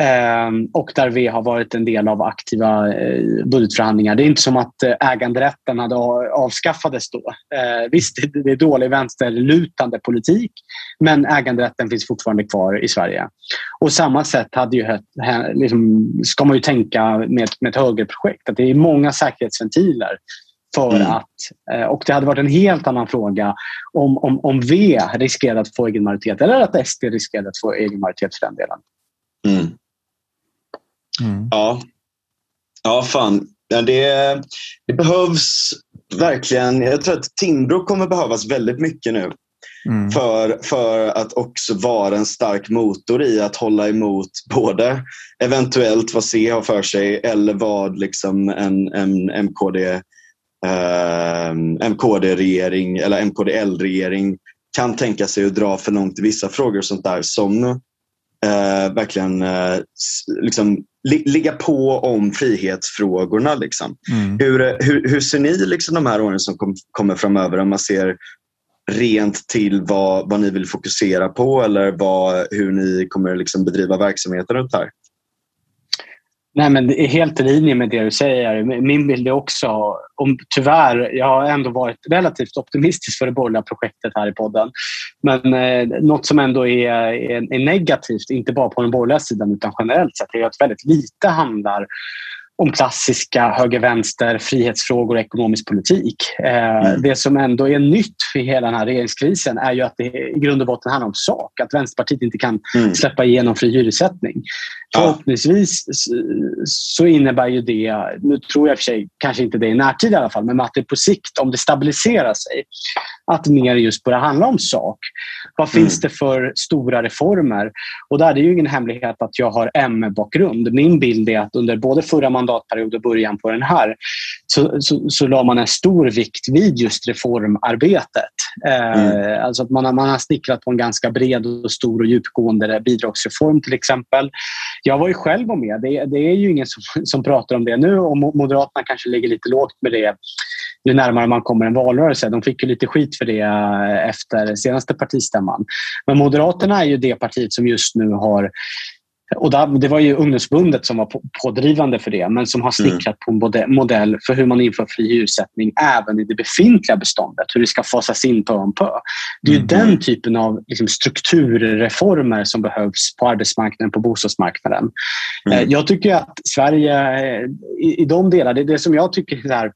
Ehm, och där vi har varit en del av aktiva eh, budgetförhandlingar. Det är inte som att eh, äganderätten hade avskaffades då. Eh, visst, det är dålig vänsterlutande politik men äganderätten finns fortfarande kvar i Sverige. Och samma sätt hade ju, liksom, ska man ju tänka med, med ett högerprojekt. Att det är många säkerhetsventiler för mm. att... Och det hade varit en helt annan fråga om, om, om V riskerade att få egen majoritet eller att SD riskerade att få egen majoritet för den delen. Mm. Mm. Ja. ja, fan. Ja, det, det behövs verkligen. Jag tror att Timbro kommer behövas väldigt mycket nu. Mm. För, för att också vara en stark motor i att hålla emot både eventuellt vad C har för sig eller vad liksom en, en MKD, eh, MKD-regering eller MKDL-regering kan tänka sig att dra för långt i vissa frågor och sånt där som eh, verkligen eh, liksom ligga på om frihetsfrågorna. Liksom. Mm. Hur, hur, hur, ser ni liksom de här åren som kom, kommer framöver om man ser rent till vad, vad ni vill fokusera på eller vad, hur ni kommer liksom bedriva verksamheten runt här? Nej, men det är helt i linje med det du säger. Min bild är också, om, tyvärr, jag har ändå varit relativt optimistisk för det borgerliga projektet här i podden. Men eh, något som ändå är, är, är, negativt, inte bara på den borgerliga sidan utan generellt sett, är att väldigt lite handlar om klassiska höger-vänster, frihetsfrågor och ekonomisk politik. Eh, mm. Det som ändå är nytt för hela den här regeringskrisen är ju att det i grund och botten handlar om sak. Att Vänsterpartiet inte kan mm. släppa igenom fri hyressättning. Förhoppningsvis så innebär ju det, nu tror jag för sig kanske inte det i närtid i alla fall, men att det på sikt, om det stabiliserar sig, att mer just börjar handla om sak. Vad mm. finns det för stora reformer? Och där är det ju ingen hemlighet att jag har M-bakgrund. Min bild är att under både förra mandatperioden och början på den här så, så, så la man en stor vikt vid just reformarbetet. Eh, mm. alltså att man, har, man har snickrat på en ganska bred och stor och djupgående bidragsreform till exempel. Jag var ju själv med. Det, det är ju ingen som, som pratar om det nu och Moderaterna kanske ligger lite lågt med det ju närmare man kommer en valrörelse. De fick ju lite skit för det eh, efter senaste partistämman. Men Moderaterna är ju det partiet som just nu har och det var ju ungdomsbundet som var pådrivande för det men som har mm. snickrat på en modell för hur man inför fri hyressättning även i det befintliga beståndet. Hur det ska fasas in på om på. Det är mm. den typen av liksom, strukturreformer som behövs på arbetsmarknaden, på bostadsmarknaden. Mm. Eh, jag tycker att Sverige eh, i, i de delar, det är det som jag tycker är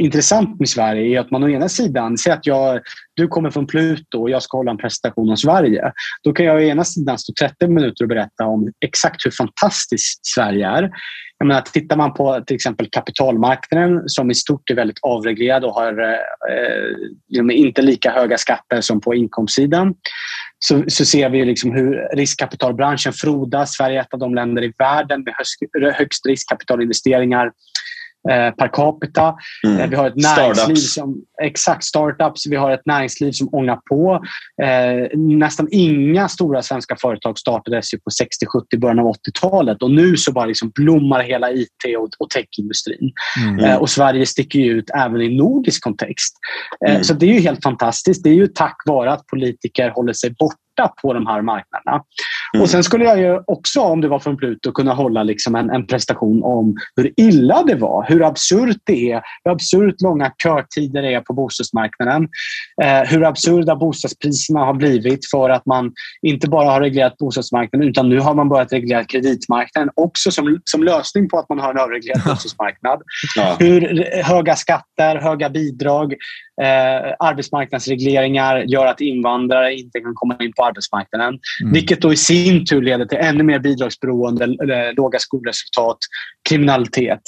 intressant med Sverige är att man å ena sidan, säger att jag, du kommer från Pluto och jag ska hålla en presentation om Sverige. Då kan jag å ena sidan stå 30 minuter och berätta om exakt hur fantastiskt Sverige är. Jag menar, tittar man på till exempel kapitalmarknaden som i stort är väldigt avreglerad och har eh, inte lika höga skatter som på inkomstsidan så, så ser vi liksom hur riskkapitalbranschen frodas. Sverige är ett av de länder i världen med högst, riskkapitalinvesteringar per capita. Mm. Eh, vi har ett näringsliv startups. som... Exakt, startups. Vi har ett näringsliv som ångar på. Eh, nästan inga stora svenska företag startades ju på 60-70, början av 80-talet och nu så bara liksom blommar hela IT och, och techindustrin. Mm. Eh, och Sverige sticker ut även i nordisk kontext. Eh, mm. Så det är ju helt fantastiskt. Det är ju tack vare att politiker håller sig borta borta på de här marknaderna. Mm. Och Sen skulle jag ju också, om det var från Pluto, kunna hålla liksom en, en prestation om hur illa det var. Hur absurt det är. Hur absurt långa kötider det är på bostadsmarknaden. Eh, hur absurda bostadspriserna har blivit för att man inte bara har reglerat bostadsmarknaden utan nu har man börjat reglera kreditmarknaden också som, som lösning på att man har en avreglerad bostadsmarknad. Ja. Hur höga skatter, höga bidrag, eh, arbetsmarknadsregleringar gör att invandrare inte kan komma in på arbetsmarknaden. Mm. Vilket då i sin tur leder till ännu mer bidragsberoende, eh, låga skolresultat, kriminalitet.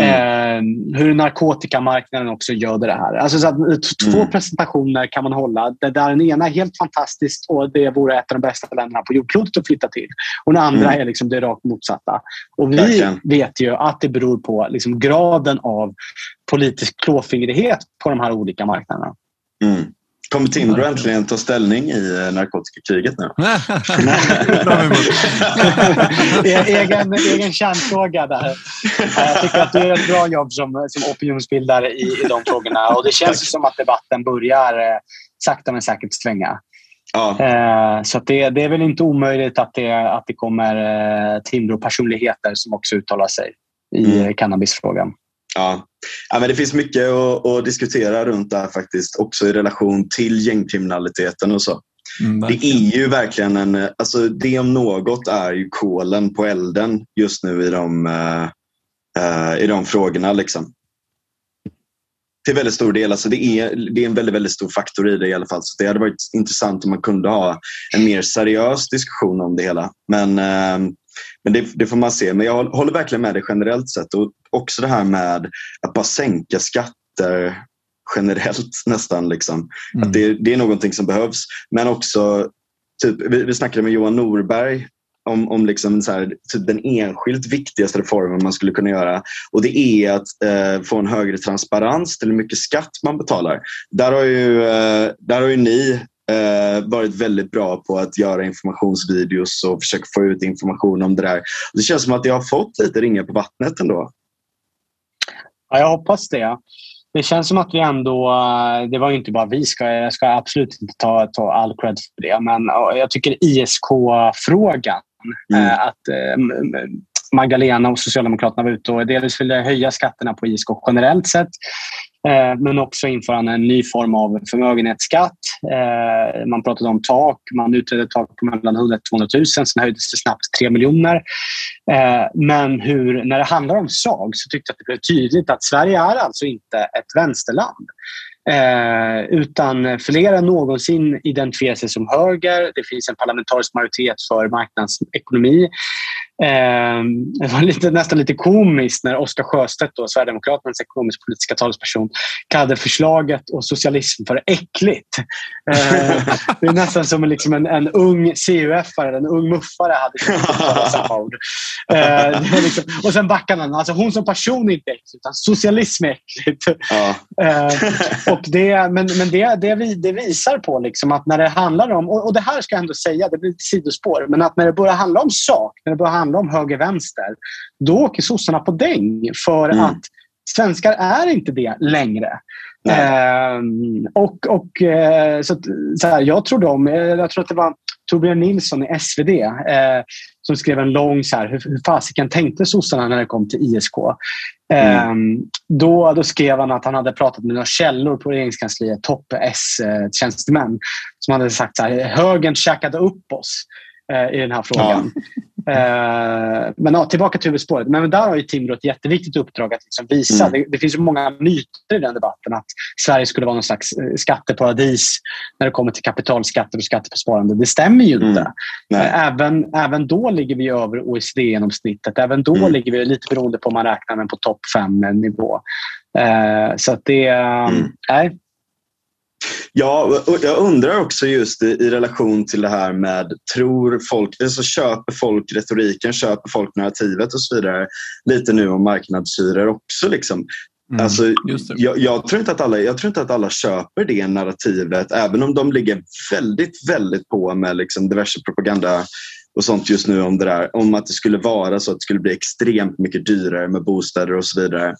Mm. Eh, hur narkotikamarknaden också gör det här. Alltså så att, två mm. presentationer kan man hålla. Det där den ena är helt fantastiskt och det vore ett av de bästa länderna på jordklotet att flytta till. Och den andra mm. är liksom det rakt motsatta. Och vi Verkligen. vet ju att det beror på liksom graden av politisk klåfingrighet på de här olika marknaderna. Mm. Kommer Timbro äntligen ta ställning i eh, narkotikakriget nu? egen, egen kärnfråga där. Jag tycker att du gör ett bra jobb som, som opinionsbildare i, i de frågorna. Och det känns som att debatten börjar eh, sakta men säkert svänga. Ja. Eh, så det, det, är väl inte omöjligt att det, att det kommer Timbro-personligheter som också uttalar sig i mm. cannabisfrågan. Ja. ja, men det finns mycket att, att, diskutera runt det här faktiskt. Också i relation till gängkriminaliteten och så. Mm, det är ju verkligen en... Alltså det om något är ju kolen på elden just nu i de, uh, i de frågorna. Liksom. Till väldigt stor del. Alltså det, är, det är en väldigt, väldigt stor faktor i det i alla fall. Så det hade varit intressant om man kunde ha en mer seriös diskussion om det hela. Men uh, men det, det, får man se. Men jag håller verkligen med dig generellt sett. Och också det här med att bara sänka skatter generellt nästan. Liksom. Mm. Att det, det, är någonting som behövs. Men också, typ, vi, vi snackade med Johan Norberg om, om liksom så här, typ den enskilt viktigaste reformen man skulle kunna göra. Och det är att eh, få en högre transparens till hur mycket skatt man betalar. Där har ju, eh, där har ju ni eh, varit väldigt bra på att göra informationsvideos och försöka få ut information om det där. Det känns som att jag har fått lite ringar på vattnet ändå. Ja, jag hoppas det. Det känns som att vi ändå... Eh, det var inte bara vi, ska, jag ska absolut inte ta, ta all cred för det, men jag tycker ISK-frågan, mm. Eh, att Magdalena och Socialdemokraterna var ute och delvis ville höja skatterna på ISK generellt sett. Eh, men också införa en ny form av förmögenhetsskatt. Eh, man pratade om tak. Man utredde tak på mellan 100 och 200 000. Sen höjdes det snabbt till 3 miljoner. Eh, men hur, när det handlar om SAG så tyckte jag att det blev tydligt att Sverige är alltså inte ett vänsterland. Eh, utan fler än någonsin identifierar sig som höger. Det finns en parlamentarisk majoritet för marknadsekonomi. Eh, det var lite, nästan lite komiskt när Oskar Sjöstedt, då, Sverigedemokraternas ekonomisk-politiska talesperson, kallade förslaget och socialism för äckligt. Eh, det är nästan som liksom en, en ung CUF-are, en ung muffare hade samma ord. Eh, liksom, och sen backade han. Alltså, hon som person är inte äckligt, utan socialism är äckligt. Ja. Och det, men men det, det, det visar på liksom att när det handlar om, och, och det här ska jag ändå säga, det blir ett sidospår, men att när det börjar handla om sak, när det börjar handla om höger-vänster, då åker sossarna på däng för mm. att svenskar är inte det längre. Eh, och, och, eh, så, så här, jag tror de, jag tror att det var Torbjörn Nilsson i SvD eh, som skrev en lång så här, hur, hur fasiken tänkte sossarna när det kom till ISK. Mm. Eh, då, då skrev han att han hade pratat med några källor på regeringskansliet, topp S-tjänstemän, som hade sagt att högern käkade upp oss eh, i den här frågan. Eh, men ja, tillbaka till huvudspåret. Men där har ju Timbro ett jätteviktigt uppdrag att liksom visa. Mm. Det, det, finns många myter i den debatten att Sverige skulle vara någon slags eh, skatteparadis när det kommer till kapitalskatter och skatter på sparande. Det stämmer ju inte. Mm. Även, även då ligger vi över OECD-genomsnittet. Även då mm. ligger vi, lite beroende på om man räknar, men på topp fem nivå. Eh, så att det... Mm. Nej, Ja, och jag undrar också just i, i, relation till det här med tror folk, alltså köper folk retoriken, köper folk narrativet och så vidare. Lite nu om marknadshyror också. Liksom. Mm, alltså, jag, jag, tror inte att alla, jag tror inte att alla köper det narrativet även om de ligger väldigt, väldigt på med liksom diverse propaganda och sånt just nu om det där. Om att det skulle vara så att det skulle bli extremt mycket dyrare med bostäder och så vidare.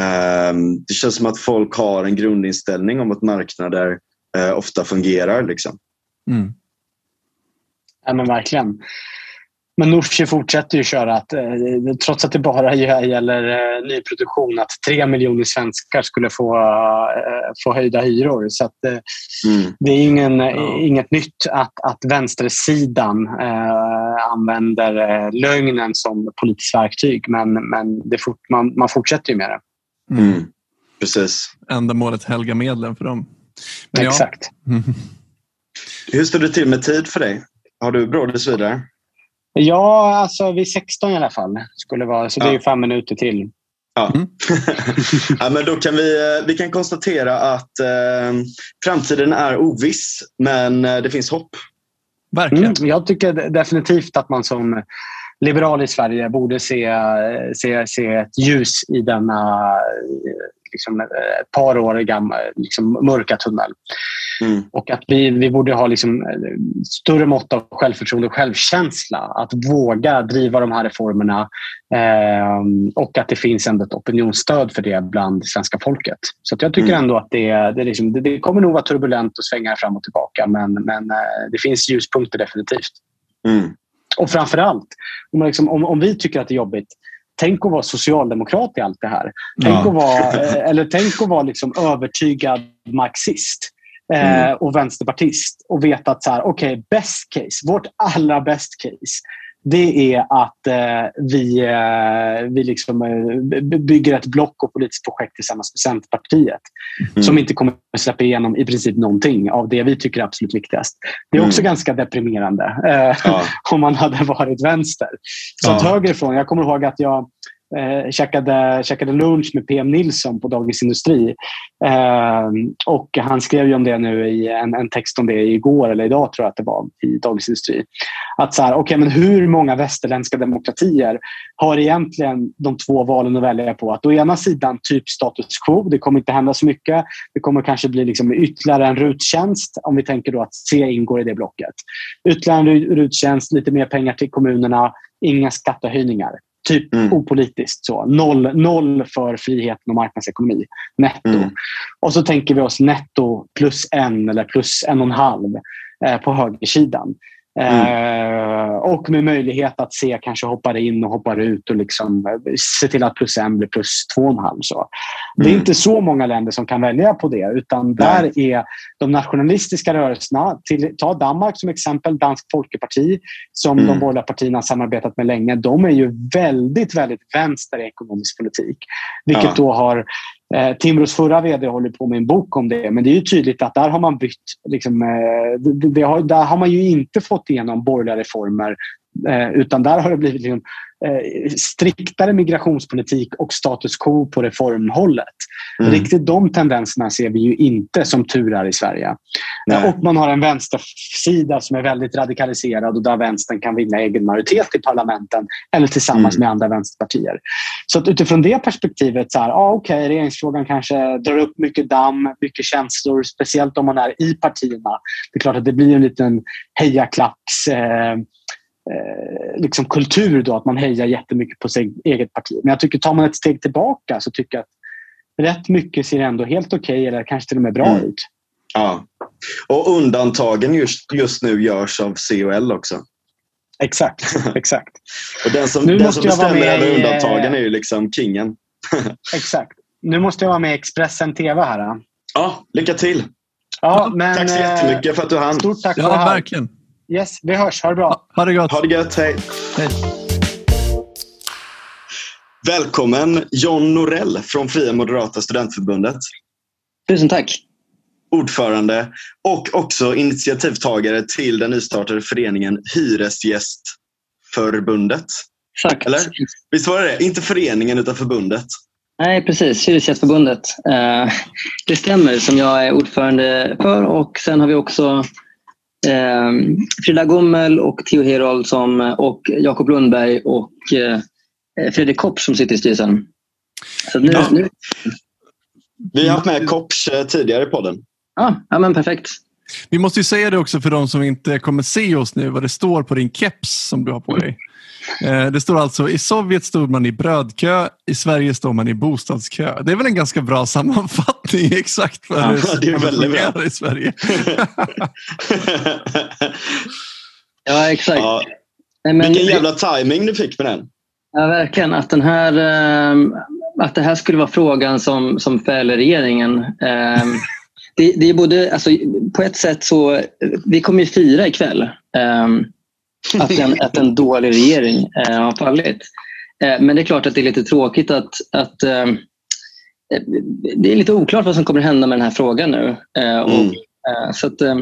Ehm, det känns som att folk har en grundinställning om att marknader eh, ofta fungerar. Liksom. Mm. Ja, men verkligen. Men Nooshi fortsätter ju köra att eh, trots att det bara gäller eh, nyproduktion att tre miljoner svenskar skulle få, få höjda hyror. Så att, mm. Det är ingen, ja. inget nytt att, att vänstersidan eh, använder lögnen som politiskt verktyg men, men det fort, man, man fortsätter ju med det. Mm. mm. Precis. Ändamålet helga medlen för dem. Men Exakt. Ja. Hur står det till med tid för dig? Har du brådis vidare? Ja, alltså vid 16 i alla fall. Skulle vara, så det är fem minuter till. Ja. Mm. ja, men då kan vi, eh, vi kan konstatera att eh, framtiden är oviss, men eh, det finns hopp. Verkligen. Mm, jag tycker definitivt att man som liberal i Sverige borde se, se, se ett ljus i denna liksom, ett par år gamla liksom, mörka tunnel. Mm. Och att vi, vi borde ha liksom, större mått av självförtroende och självkänsla. Att våga driva de här reformerna eh, och att det finns ändå ett opinionsstöd för det bland svenska folket. Så jag tycker mm. ändå att det, det, liksom, det, det, kommer nog vara turbulent och svänga fram och tillbaka men, men eh, det finns ljuspunkter definitivt. Mm. Och framför allt, om, liksom, om, om vi tycker att det är jobbigt, tänk att vara socialdemokrat i allt det här. Tänk ja. att vara, eh, eller tänk att vara liksom övertygad marxist. Eh, mm. och vänsterpartist och veta att så här, okay, best case, vårt allra best case det är att eh, vi, eh, vi liksom, eh, bygger ett block och politiskt projekt tillsammans med Centerpartiet mm. som inte kommer att släppa igenom i princip någonting av det vi tycker är absolut viktigast. Det är också mm. ganska deprimerande eh, ja. om man hade varit vänster. Så ja. högerifrån, jag kommer ihåg att jag eh, käkade, käkade lunch med PM Nilsson på Dagens Industri. Eh, och han skrev ju om det nu i en, en, text om det igår eller idag tror jag att det var i Dagens Industri. Att så här, okay, men hur många västerländska demokratier har egentligen de två valen att välja på? Att å ena sidan typ status quo, det kommer inte hända så mycket. Det kommer kanske bli liksom ytterligare en ruttjänst om vi tänker då att C ingår i det blocket. Ytterligare en ruttjänst, lite mer pengar till kommunerna, inga skattehöjningar. Typ mm. opolitiskt. Så. Noll, noll för friheten och marknadsekonomi. Netto. Mm. Och så tänker vi oss netto plus en eller plus en och en halv eh, på högersidan. Mm. Eh, och med möjlighet att se kanske hoppar in och hoppar ut och liksom eh, se till att plus en blir plus två och en halv. Så. Det är mm. inte så många länder som kan välja på det utan där Nej. är de nationalistiska rörelserna, till, ta Danmark som exempel, Dansk Folkeparti som mm. de borgerliga partierna samarbetat med länge. De är ju väldigt, väldigt vänster i ekonomisk politik. Vilket ja. då har Eh, Timbros förra vd håller på med en bok om det, men det är ju tydligt att där har man bytt. Liksom, eh, det, det har, där har man ju inte fått igenom borgerliga reformer eh, utan där har det blivit liksom, striktare migrationspolitik och status quo på reformhållet. Mm. Riktigt de tendenserna ser vi ju inte som tur är i Sverige. Nej. Och man har en vänstersida som är väldigt radikaliserad och där vänstern kan vinna egen majoritet i parlamenten eller tillsammans mm. med andra vänsterpartier. Så att utifrån det perspektivet, så här, ah, okay, regeringsfrågan kanske drar upp mycket damm, mycket känslor, speciellt om man är i partierna. Det är klart att det blir en liten hejaklacks eh, eh, liksom kultur då, att man hejar jättemycket på sitt eget parti. Men jag tycker tar man ett steg tillbaka så tycker jag att rätt mycket ser ändå helt okej okay, eller kanske till och med bra mm. ut. Ja. Och undantagen just, just nu görs av COL också. Exakt. exakt. och den som, den som bestämmer över undantagen är ju liksom kingen. exakt. Nu måste jag vara med i Expressen TV här. Ja, lycka till. Ja, men, tack så jättemycket för att du hann. Stort tack ja, för här. Verkligen. Yes, vi hörs. Ha det bra. Ha det gott. Ha det gött. Hej. Hej. Välkommen John Norell från Fria Moderata Studentförbundet. Tusen tack. Ordförande och också initiativtagare till den nystartade föreningen Hyresgästförbundet. Exakt. Eller? Visst var det det? Inte föreningen utan förbundet? Nej, precis. Hyresgästförbundet. Eh, det stämmer, som jag är ordförande för. Och Sen har vi också eh, Frida Gummel och Theo Herold som, och Jakob Lundberg och eh, Fredrik Kopp som sitter i styrelsen. Så nu, ja. nu... Vi har haft med Kopps eh, tidigare i podden. Ja, ja, men perfekt. Vi måste ju säga det också för de som inte kommer se oss nu, vad det står på din keps som du har på dig. Eh, det står alltså i Sovjet stod man i brödkö, i Sverige står man i bostadskö. Det är väl en ganska bra sammanfattning exakt för ja, det är väldigt bra. i Sverige. ja, exakt. Ja. Nej, men... Vilken jävla timing du fick med den. Ja, verkligen. Att, den här, ehm, att det här skulle vara frågan som, som fäller regeringen. Ehm, det, det är både, alltså, på ett sätt så, vi kommer ju fira ikväll. Um, att en, att en dålig regering eh, har fallit. Eh, men det är klart att det är lite tråkigt att, att eh, det är lite oklart vad som kommer hända med den här frågan nu. Eh, och, mm. Eh, så att, eh,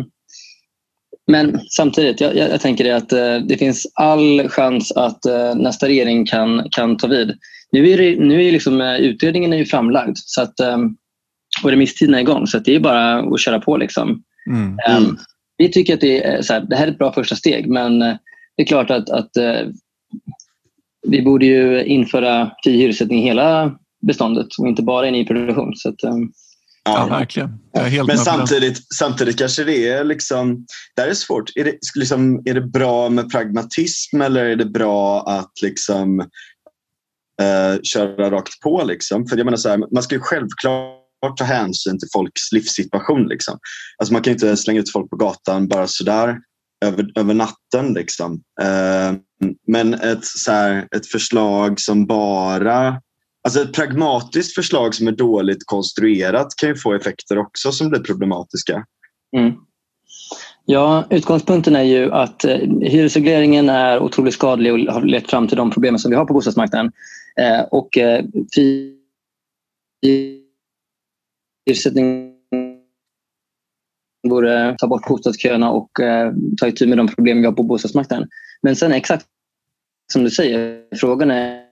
men samtidigt, jag, jag, jag tänker att det finns all chans att nästa regering kan, kan ta vid. Nu är, det, nu är liksom, utredningen är ju framlagd så att, och remisstiden är igång så det är bara att köra på. Liksom. Mm. Mm. Vi tycker att det, är, så här, det här är ett bra första steg men det är klart att, att eh, vi borde ju införa fri hyressättning i hela beståndet och inte bara i nyproduktion. Så att, eh, Ja, verkligen. Men samtidigt, samtidigt kanske det är liksom, där är svårt. Är det, liksom, är det bra med pragmatism eller är det bra att liksom, eh, köra rakt på? Liksom? För jag menar så här, man ska ju självklart ta hänsyn till folks livssituation. Liksom. Alltså man kan inte slänga ut folk på gatan bara sådär över, över natten. Liksom. Eh, men ett, så här, ett förslag som bara... Alltså ett pragmatiskt förslag som är dåligt konstruerat kan ju få effekter också som blir problematiska. Mm. Ja, utgångspunkten är ju att eh, hyresregleringen är otroligt skadlig och har lett fram till de problem som vi har på bostadsmarknaden. Eh, och eh, hyressättning borde ta bort bostadsköerna och eh, ta itu med de problem vi har på bostadsmarknaden. Men sen exakt som du säger, frågan är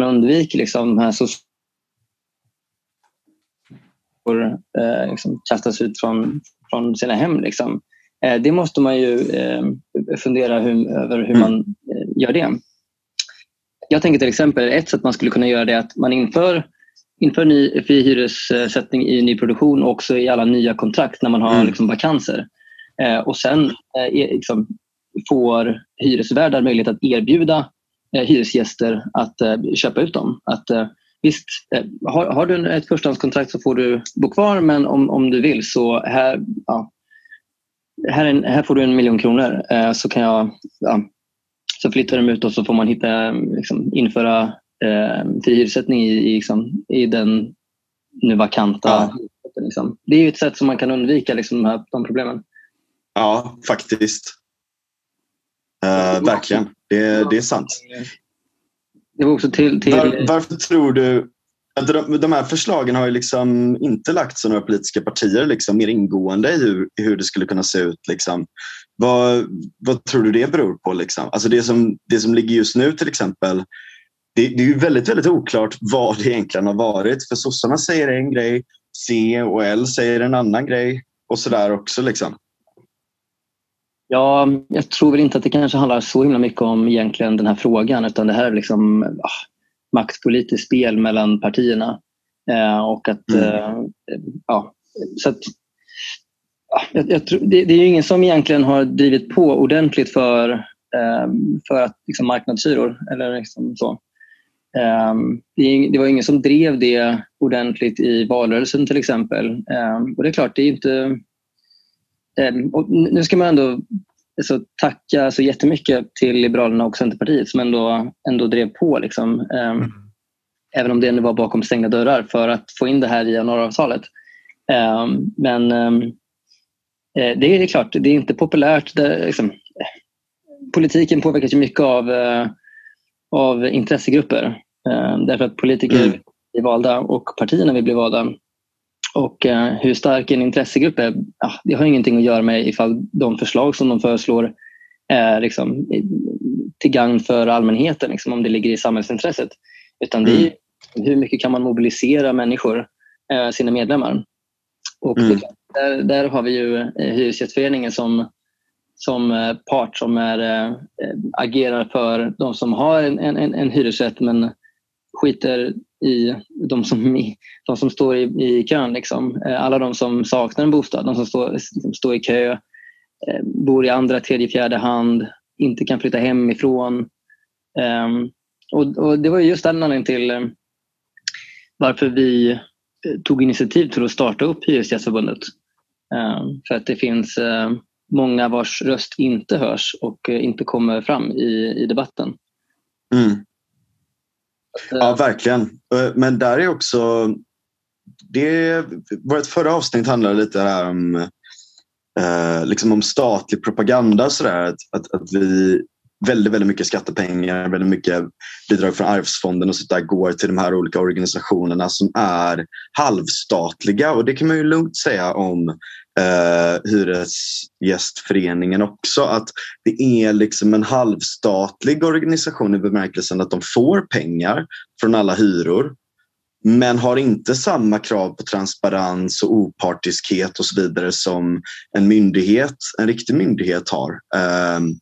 man undviker liksom här sociala eh, liksom kastas ut från, från sina hem. Liksom. Eh, det måste man ju eh, fundera hur, över hur mm. man eh, gör det. Jag tänker till exempel ett sätt man skulle kunna göra det är att man inför inför ny, fri hyressättning i nyproduktion och också i alla nya kontrakt när man har mm. liksom, vakanser. Eh, och sen eh, liksom, får hyresvärdar möjlighet att erbjuda eh, hyresgäster att eh, köpa ut dem. Att, eh, visst, eh, har, har, du ett förstahandskontrakt så får du bo kvar men om, om du vill så här, ja, här, en, här får du en miljon kronor så kan jag ja, så flyttar de ut och så får man hitta, liksom, införa eh, fri hyressättning i, i, liksom, i den nu vakanta ja. liksom. Det är ju ett sätt som man kan undvika liksom, de, här, de problemen. Ja, faktiskt. Uh, verkligen. Det, det är sant. Det var också till, till... Var, varför tror du de, de här förslagen har ju liksom inte lagts av några politiska partier liksom, mer ingående i hur, hur det skulle kunna se ut. Liksom. Vad, vad tror du det beror på? Liksom? Alltså det, som, det som ligger just nu till exempel, det, det är ju väldigt, väldigt oklart vad det egentligen har varit. För sossarna säger en grej, C och L säger en annan grej och sådär också. Liksom. Ja, jag tror väl inte att det kanske handlar så himla mycket om egentligen den här frågan utan det här är liksom ah, maktpolitiskt spel mellan partierna. Eh, och att, mm. eh, ja, så att, ja, jag, jag tror, det, det, är ingen som egentligen har drivit på ordentligt för, eh, för att liksom, marknadshyror. Eller liksom så. Eh, det, var ingen som drev det ordentligt i valrörelsen till exempel. Eh, och det är klart, det är inte... Eh, nu ska man ändå så tacka så jättemycket till Liberalerna och Centerpartiet som ändå, ändå drev på. Liksom, eh, mm. Även om det nu var bakom stängda dörrar för att få in det här i januariavtalet. Eh, men ehm, eh, det är klart, det är inte populärt. Det, liksom, politiken påverkas ju mycket av, eh, av intressegrupper. Ehm, därför att politiker mm. blir valda och partierna vill bli valda. Och eh, hur stark en intressegrupp är, det har ingenting att göra med ifall de förslag som de föreslår är liksom, till gagn för allmänheten, liksom, om det ligger i samhällsintresset. Utan det är mm. hur mycket kan man mobilisera människor, eh, sina medlemmar. Och mm. där, där har vi ju eh, Hyresgästföreningen som, som eh, part som är, eh, eh, agerar för de som har en, en, en hyresrätt men skiter i de som, de som står i, i kön. Liksom. Alla de som saknar en bostad, de som står, som står i kö, bor i andra, tredje, fjärde hand, inte kan flytta hemifrån. Ehm, och, och, Det var just den anledningen till varför vi tog initiativ till att starta upp Hyresgästförbundet. Ehm, för att det finns många vars röst inte hörs och uh, inte kommer fram i, i debatten. Mm. Ja, verkligen. Eh, men där är också... Det, vårt förra avsnitt handlade lite här om, eh, liksom om statlig propaganda. Så där, att, att, att vi väldigt, väldigt mycket skattepengar, väldigt mycket bidrag från Arvsfonden och sånt där går till de här olika organisationerna som är halvstatliga. Och det kan man ju lugnt säga om eh, Hyresgästföreningen också. Att det är liksom en halvstatlig organisation i bemärkelsen att de får pengar från alla hyror men har inte samma krav på transparens och opartiskhet och så vidare som en myndighet, en riktig myndighet har. Ehm,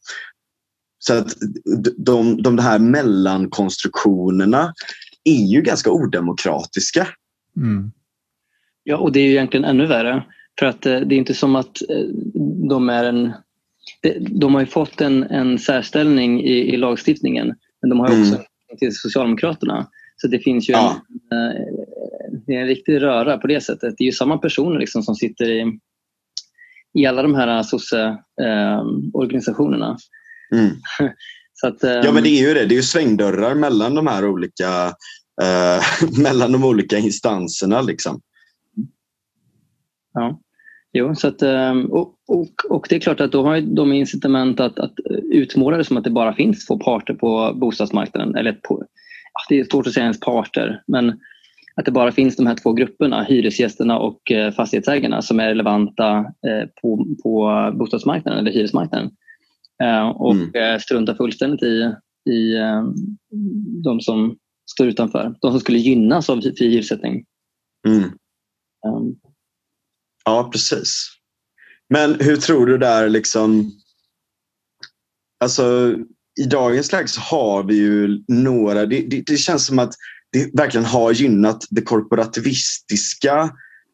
så att de, de här mellankonstruktionerna är ju ganska odemokratiska. Mm. Ja, och det är ju egentligen ännu värre. För att eh, det är inte som att eh, de är en... De har ju fått en, en särställning i, i lagstiftningen men de har också mm. till Socialdemokraterna. Så det finns ju ja. en, eh, det är en riktig röra på det sättet. Det är ju samma personer liksom som sitter i, i alla de här sosse-organisationerna. Mm. att, ja men det är ju det. Det är ju svängdörrar mellan de här olika eh, mellan de olika instanserna. Liksom. Ja. Jo, så att, ehm, och, och, och, det är klart att då har de incitament att, att utmåla det som att det bara finns två parter på bostadsmarknaden. Eller på, det är svårt att säga ens parter, men att det bara finns de här två grupperna, hyresgästerna och eh, fastighetsägarna som är relevanta eh, på, på bostadsmarknaden eller hyresmarknaden. Eh, och mm. struntar fullständigt i, i ehm, de som står utanför. De som skulle gynnas av fri hyressättning. Mm. Um, Ja, precis. Men hur tror du där liksom... Alltså, i dagens läge så har vi ju några... Det, det, det känns som att det verkligen har gynnat det korporativistiska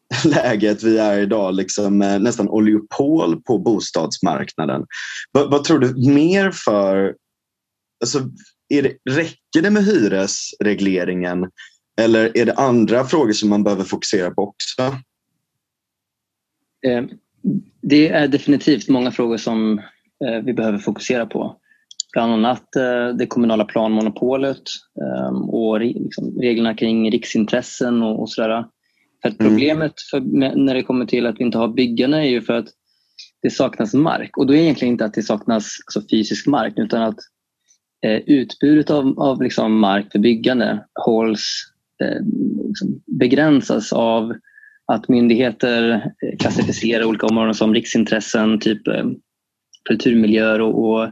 läget vi är idag, liksom, eh, nästan oligopol på bostadsmarknaden. Vad, vad tror du mer för... Alltså, det, räcker det med hyresregleringen eller är det andra frågor som man behöver fokusera på också? Eh, det är definitivt många frågor som eh, vi behöver fokusera på. Bland annat det kommunala planmonopolet och liksom, reglerna kring riksintressen och sådär. För mm. problemet för, när det kommer till att vi inte har byggande är ju för att det saknas mark. Och då är det egentligen inte att det saknas alltså fysisk mark utan att eh, utbudet av, av liksom mark för byggande hålls, eh, liksom begränsas av att myndigheter eh, klassificerar olika områden som riksintressen, typ eh, kulturmiljöer och, och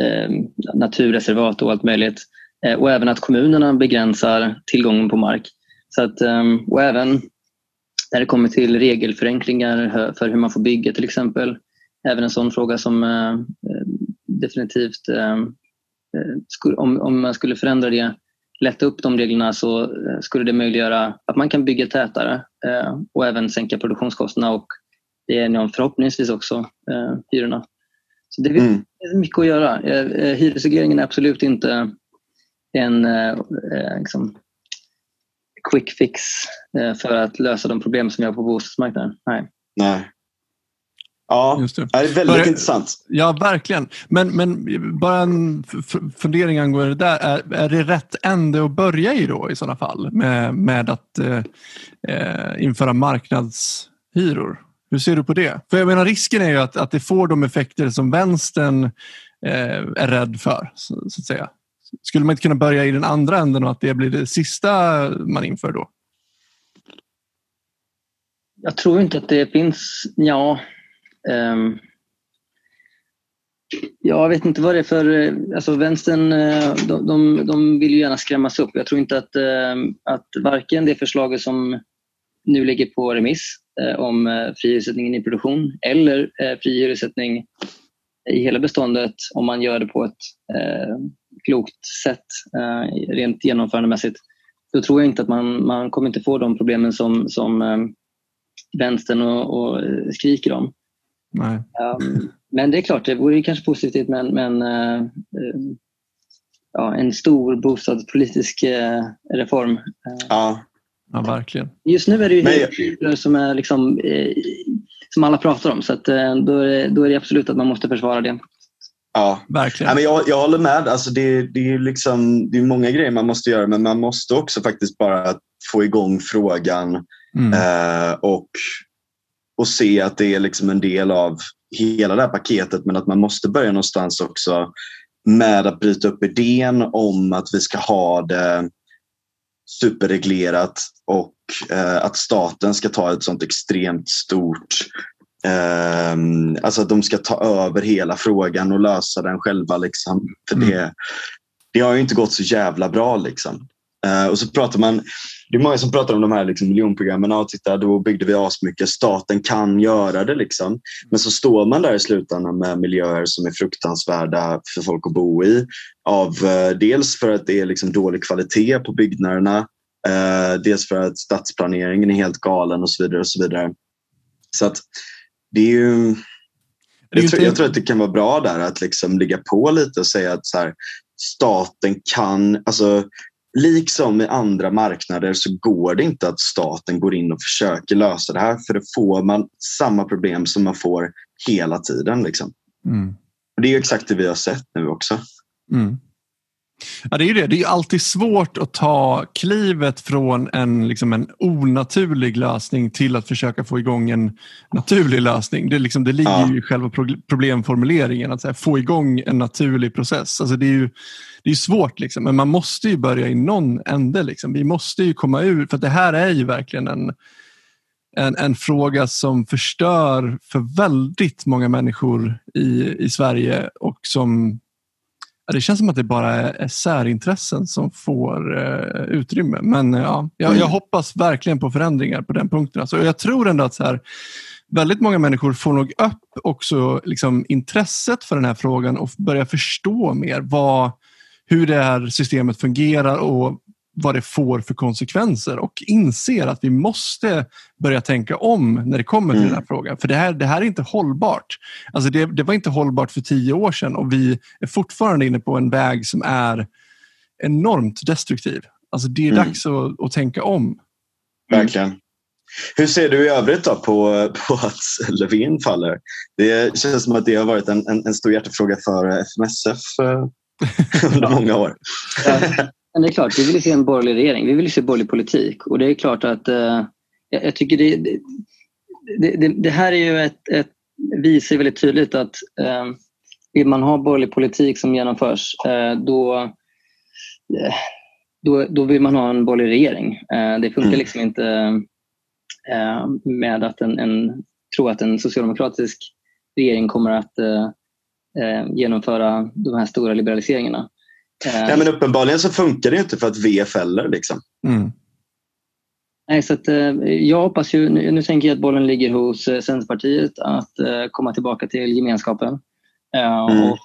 eh, naturreservat och allt möjligt. Eh, och även att kommunerna begränsar tillgången på mark. Så att, ehm, och även när det kommer till regelförenklingar för hur man får bygga till exempel. Även en sån fråga som eh, eh, definitivt, ehm, om, om man skulle förändra det, lätta upp de reglerna så skulle det möjliggöra att man kan bygga tätare och även sänka produktionskostnaderna och det är förhoppningsvis också hyrorna. Så det finns mm. mycket att göra. Hyresregleringen är absolut inte en liksom, quick fix eh, för att lösa de problem som vi har på bostadsmarknaden. Nej. Nej. Ja, Just det. det är väldigt bara, intressant. Ja, verkligen. Men, men bara en fundering angående det där. Är, är det rätt ände att börja i då i sådana fall med, med att eh, eh, införa marknadshyror? Hur ser du på det? För jag menar risken är ju att, att det får de effekter som vänstern eh, är rädd för. Så, så, att säga. Skulle man inte kunna börja i den andra änden och att det blir det sista man inför då? Jag tror inte att det finns, ja. Um, jag vet inte vad det är för, alltså vänstern eh, de, de, de vill ju gärna skrämmas upp. Jag tror inte att, ehm, att varken det förslaget som nu ligger på remiss eh, om eh, fri hyressättning i produktion eller fri hyressättning i hela beståndet om man gör det på ett klokt sätt eh, rent genomförandemässigt, då tror jag inte att man, man kommer inte få de problemen som, som eh, vänstern och, och skriker om. Nej. Um, men det är klart, det vore kanske positivt med, med en, uh, uh, ja, en stor bostadspolitisk uh, reform. Ja. ja, verkligen. Just nu är det ju hyror som, är liksom, som alla pratar om så att, då, är det, då är det absolut att man måste försvara det. Ja, verkligen. Ja, men jag, jag håller med. Alltså det, det, är liksom, det är många grejer man måste göra men man måste också faktiskt bara få igång frågan mm. eh, och, och se att det är liksom en del av hela det här paketet men att man måste börja någonstans också med att bryta upp idén om att vi ska ha det superreglerat och eh, att staten ska ta ett sånt extremt stort Um, alltså att de ska ta över hela frågan och lösa den själva. Liksom. För mm. det, det har ju inte gått så jävla bra. Liksom. Uh, och så pratar man, det är många som pratar om de här liksom, miljonprogrammen. Ja, titta, då byggde vi asmycket. Staten kan göra det. Liksom. Men så står man där i slutändan med miljöer som är fruktansvärda för folk att bo i. Av, uh, dels för att det är liksom, dålig kvalitet på byggnaderna. Uh, dels för att stadsplaneringen är helt galen och så vidare. Och så vidare. Så att det är ju... Jag, tror, jag, tror, att det kan vara bra där att liksom ligga på lite och säga att så här, staten kan, alltså liksom i andra marknader så går det inte att staten går in och försöker lösa det här för då får man samma problem som man får hela tiden. Liksom. Mm. Och det är exakt det vi har sett nu också. Mm. Ja, det är ju det. Det är alltid svårt att ta klivet från en, liksom en onaturlig lösning till att försöka få igång en naturlig lösning. Det, liksom, det ligger ja. ju i själva problemformuleringen, att här, få igång en naturlig process. Alltså, det är ju det är svårt, liksom, men man måste ju börja i någon ände. Liksom. Vi måste ju komma ur, för det här är ju verkligen en, en, en fråga som förstör för väldigt många människor i, i Sverige och som det känns som att det bara är särintressen som får eh, utrymme. Men eh, ja, jag, jag, mm. hoppas verkligen på förändringar på den punkten. Alltså, jag tror ändå att så här, väldigt många människor får nog upp också liksom, intresset för den här frågan och börjar förstå mer vad, hur det här systemet fungerar och vad det får för konsekvenser och inser att vi måste börja tänka om när det kommer till mm. den här frågan. För det här, det här är inte hållbart. Alltså det, det var inte hållbart för tio år sedan och vi är fortfarande inne på en väg som är enormt destruktiv. Alltså det är mm. dags att, att tänka om. Verkligen. Hur ser du i övrigt då på, på att Löfven faller? Det känns som att det har varit en, en, en stor hjärtefråga för FMSF eh, under många år. Men det är klart, vi vill se en borgerlig regering. Vi vill se borgerlig politik. Och det är klart att eh, jag, tycker det, det, det, det, här är ju ett, ett visar väldigt tydligt att eh, vill man ha borgerlig politik som genomförs eh, då, eh, då, då vill man ha en borgerlig regering. Eh, det funkar mm. liksom inte eh, med att en, en, tro att en socialdemokratisk regering kommer att eh, genomföra de här stora liberaliseringarna. Nej, men uppenbarligen så funkar det inte för att V fäller. Liksom. Mm. Nej, så att, jag hoppas ju, nu, nu tänker jag att bollen ligger hos Centerpartiet att komma tillbaka till gemenskapen. Mm. Och,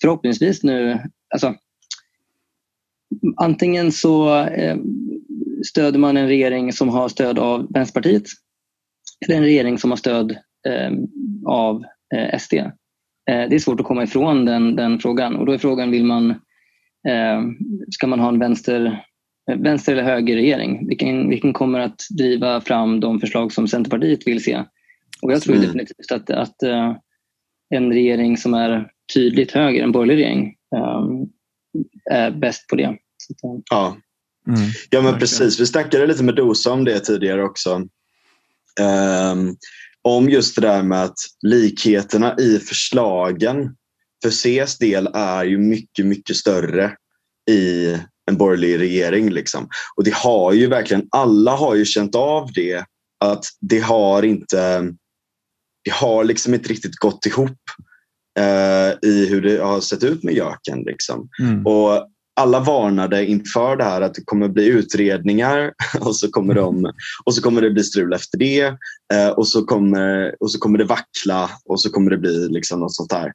förhoppningsvis nu, alltså, antingen så stöder man en regering som har stöd av Vänsterpartiet eller en regering som har stöd av SD. Det är svårt att komma ifrån den, den frågan och då är frågan, vill man, ska man ha en vänster, vänster eller högerregering? Vilken, vilken kommer att driva fram de förslag som Centerpartiet vill se? Och jag tror mm. definitivt att, att en regering som är tydligt höger, en borgerlig regering, är bäst på det. Så, ja. Mm. ja, men precis. Vi snackade lite med Dosa om det tidigare också. Um, om just det där med att likheterna i förslagen för Cs del är ju mycket, mycket större i en borgerlig regering. Liksom. Och det har ju verkligen, alla har ju känt av det, att det har inte det har liksom inte riktigt gått ihop eh, i hur det har sett ut med Jöken. Liksom. Mm. Och alla varnade inför det här att det kommer bli utredningar och så kommer, de, och så kommer det bli strul efter det eh, och, så kommer, och så kommer det vackla och så kommer det bli liksom något sånt där.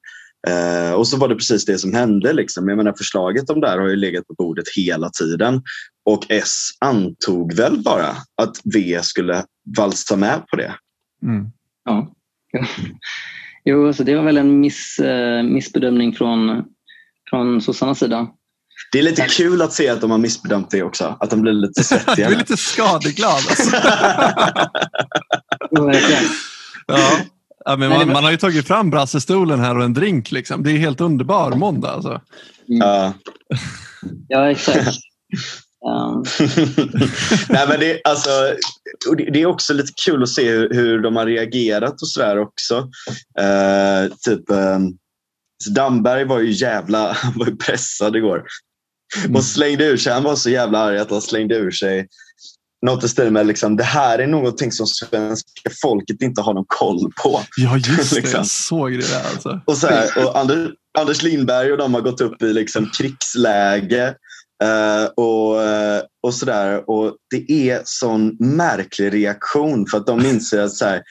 Eh, och så var det precis det som hände. Liksom. Jag menar, förslaget om det här har ju legat på bordet hela tiden och S antog väl bara att V skulle valsa med på det. Mm. Ja. Jo, så det var väl en miss, eh, missbedömning från, från sossarnas sida. Det är lite kul att se att de har missbedömt det också. Att de blir lite svettiga. du är lite skadeglad. Alltså. ja. Ja, men man, man, har ju tagit fram brassestolen här och en drink. Liksom. Det är helt underbar måndag. Alltså. Mm. Ja. ja, exakt. Nej, men det, alltså, det är också lite kul att se hur, hur de har reagerat och sådär också. Uh, typ, um, Damberg var ju jävla var ju pressad igår. Och slängde ur sig. Han var så jävla arg att han slängde ur sig något i stil med liksom, det här är någonting som svenska folket inte har någon koll på. Ja, just det. liksom. Jag såg det där. Alltså. Och, så här, och Anders, Anders Lindberg och de har gått upp i liksom krigsläge Uh, och, uh, och sådär. Och det är sån märklig reaktion för att de inser att så här,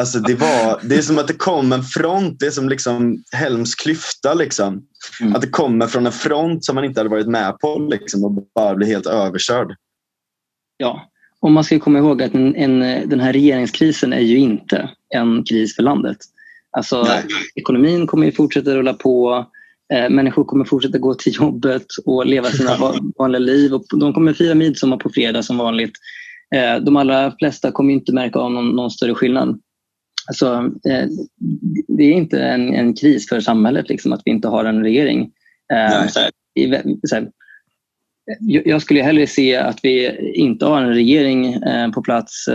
alltså det, var, det är som att det kom en front. Det är som liksom Helms klyfta. Liksom. Mm. Att det kommer från en front som man inte hade varit med på liksom, och bara blir helt överkörd. Ja, och man ska komma ihåg att en, en, den här regeringskrisen är ju inte en kris för landet. Alltså, Nej. ekonomin kommer ju fortsätta rulla på. Eh, människor kommer fortsätta gå till jobbet och leva sina vanliga liv. Och de kommer fira midsommar på fredag som vanligt. Eh, de allra flesta kommer inte märka av någon, någon större skillnad. Alltså, eh, det är inte en, en kris för samhället liksom, att vi inte har en regering. Så här, så här, jag skulle hellre se att vi inte har en regering på plats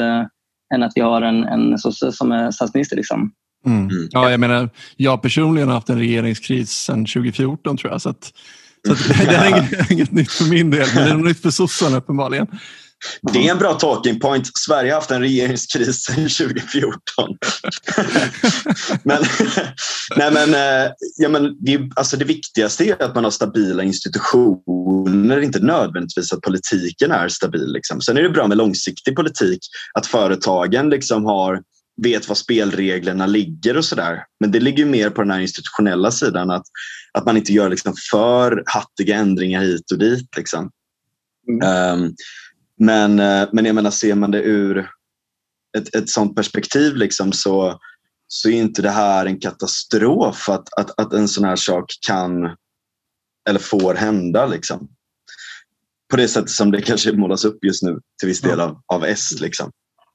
än att vi har en, en sosse som är statsminister. Liksom. Mm. mm. Ja, jag menar, jag personligen har haft en regeringskris sedan 2014 tror jag. Så, att, så att det är inget, inget nytt för min del, men det är något nytt för sossarna uppenbarligen. Det är en bra talking point. Sverige har haft en regeringskris sedan 2014. men, nej men, eh, ja, men det, alltså det viktigaste är att man har stabila institutioner, inte nödvändigtvis att politiken är stabil. Liksom. Sen är det bra med långsiktig politik, att företagen liksom har vet var spelreglerna ligger och sådär. Men det ligger mer på den här institutionella sidan att, att man inte gör liksom för hattiga ändringar hit och dit. Liksom. Mm. Um, men, uh, men jag menar, ser man det ur ett, ett sånt perspektiv liksom, så, så är inte det här en katastrof att, att, att en sån här sak kan eller får hända. Liksom. på det sättet som det kanske målas upp just nu till viss del av, av S. Liksom.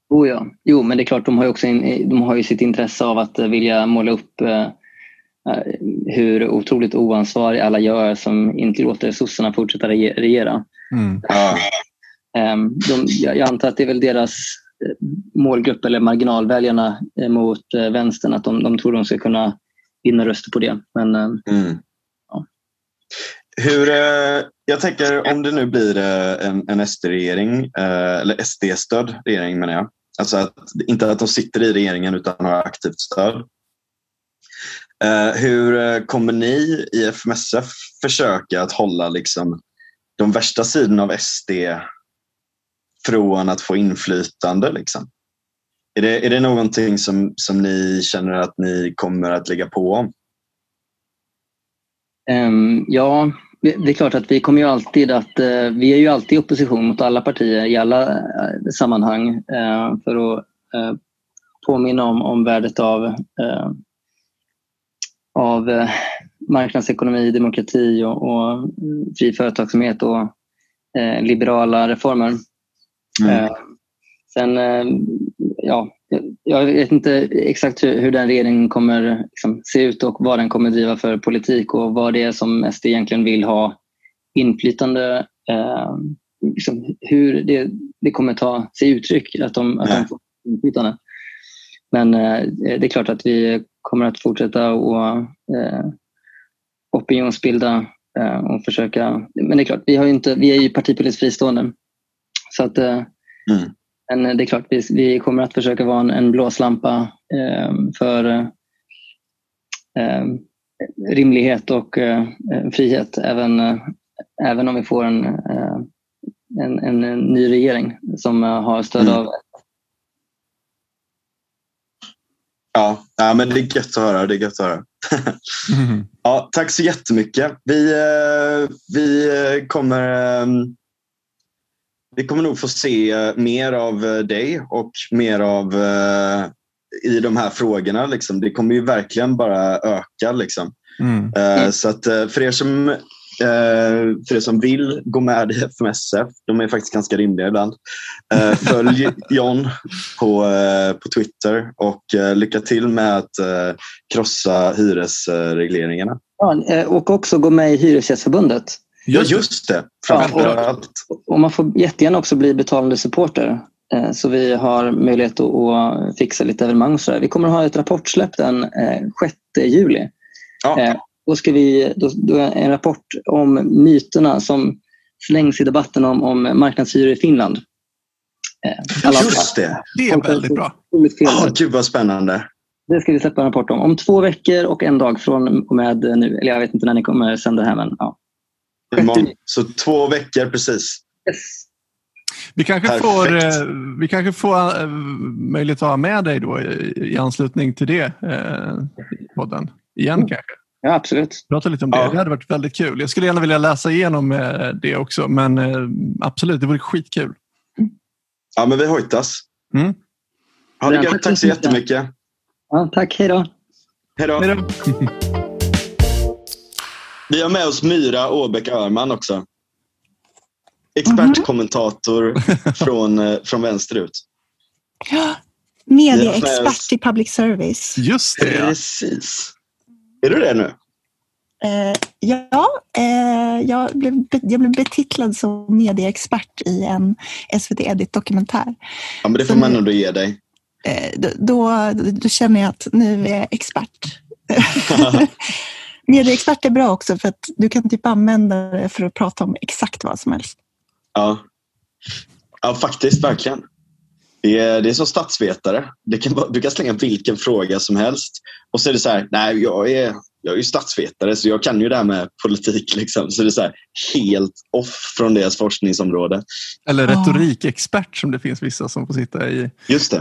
Oh ja. Jo, men det är klart, de har ju också in, de har ju sitt intresse av att vilja måla upp eh, hur otroligt oansvariga alla gör som inte låter sossarna fortsätta regera. Mm. Ja. Ehm, de, jag antar att det är väl deras eh, målgrupp eller marginalväljarna eh, mot eh, vänstern, att de, de tror de ska kunna vinna röster på det. Men, mm. ja. Hur, jag tänker om det nu blir en, en SD-regering, eller SD-stödd regering menar jag. Alltså att, inte att de sitter i regeringen utan har aktivt stöd. Eh, hur eh, kommer ni i FMSF försöka att hålla liksom de värsta sidorna av SD från att få inflytande? Liksom? Är, det, är det någonting som, som ni känner att ni kommer att lägga på om? Um, ja, det är klart att vi kommer ju alltid att... Uh, vi är ju alltid i opposition mot alla partier i alla uh, sammanhang uh, för att påminna om, om värdet av, av marknadsekonomi, demokrati och, och fri företagsamhet och liberala reformer. Mm. Eh, sen, eh, ja, jag vet inte exakt hur, hur den regeringen kommer liksom, se ut och vad den kommer driva för politik och vad det är som SD egentligen vill ha inflytande eh, liksom, hur det, det kommer ta sig uttryck, att de, att de får inflytande. Men eh, det är klart att vi kommer att fortsätta och eh, opinionsbilda eh, och försöka. Men det är klart, vi, har inte, vi är ju partipolitiskt fristående. Så att, eh, mm. Men det är klart, vi, vi kommer att försöka vara en, en blåslampa eh, för eh, rimlighet och eh, frihet även, eh, även om vi får en, eh, en, en, en, ny regering som har stöd mm. av Ja, ja, men det är gött att höra. Det är gött att höra. mm. ja, tack så jättemycket. Vi, vi kommer vi kommer nog få se eh, mer av eh, dig och mer av uh, i de här frågorna. Liksom. Det kommer ju verkligen bara öka. Liksom. Mm. Uh, så att uh, för er som för er som vill gå med i FMSF, de är faktiskt ganska rimliga ibland. Följ John på, på Twitter och lycka till med att krossa hyresregleringarna. Ja, och också gå med i Hyresgästförbundet. Ja, just det. Framförallt. Ja, och, man får jättegärna också bli betalande supporter. Eh, så vi har möjlighet att fixa lite evenemang. Och. Vi kommer att ha ett rapportsläpp den 6 eh, juli. Ja. Eh, då ska vi, då, då en rapport om myterna som slängs i debatten om, om marknadshyror i Finland. Alla, Just det! Det är väldigt bra. Oh, gud vad spännande. Det ska vi släppa en rapport om. Om två veckor och en dag från och med nu. Eller jag vet inte när ni kommer sända det här. Men, ja. Imorgon. Så två veckor precis. Yes. Vi kanske, får, eh, vi kanske får eh, möjlighet att ha med dig då i, anslutning till det eh, podden igen mm. kanske. Ja, absolut. Prata lite om det. Ja. Det hade varit väldigt kul. Jag skulle gärna vilja läsa igenom eh, det också, men absolut, det vore skitkul. Ja, men vi hojtas. Mm. Ha det gött. Tack så jättemycket. Ja, tack. Hej då. Hej då. Vi har med oss Myra Åbäck Örman också. Expertkommentator mm. från, eh, från vänsterut. Ja, medieexpert i public service. Just det. Precis. Är du det nu? Eh, ja, eh, jag, blev, jag blev betitlad som medieexpert i en SVT Edit-dokumentär. Ja, men det får Så man nog ge dig. Eh, då, då, då, känner jag att nu är jag expert. Medieexpert är bra också för att du kan typ använda det för att prata om exakt vad som helst. Ja, ja faktiskt verkligen. Det är, det är som statsvetare. Kan, du kan slänga vilken fråga som helst och så är det så här, nej jag är, jag är ju statsvetare så jag kan ju det här med politik. Liksom. Så det är så här, helt off från deras forskningsområde. Eller retorikexpert som det finns vissa som får sitta i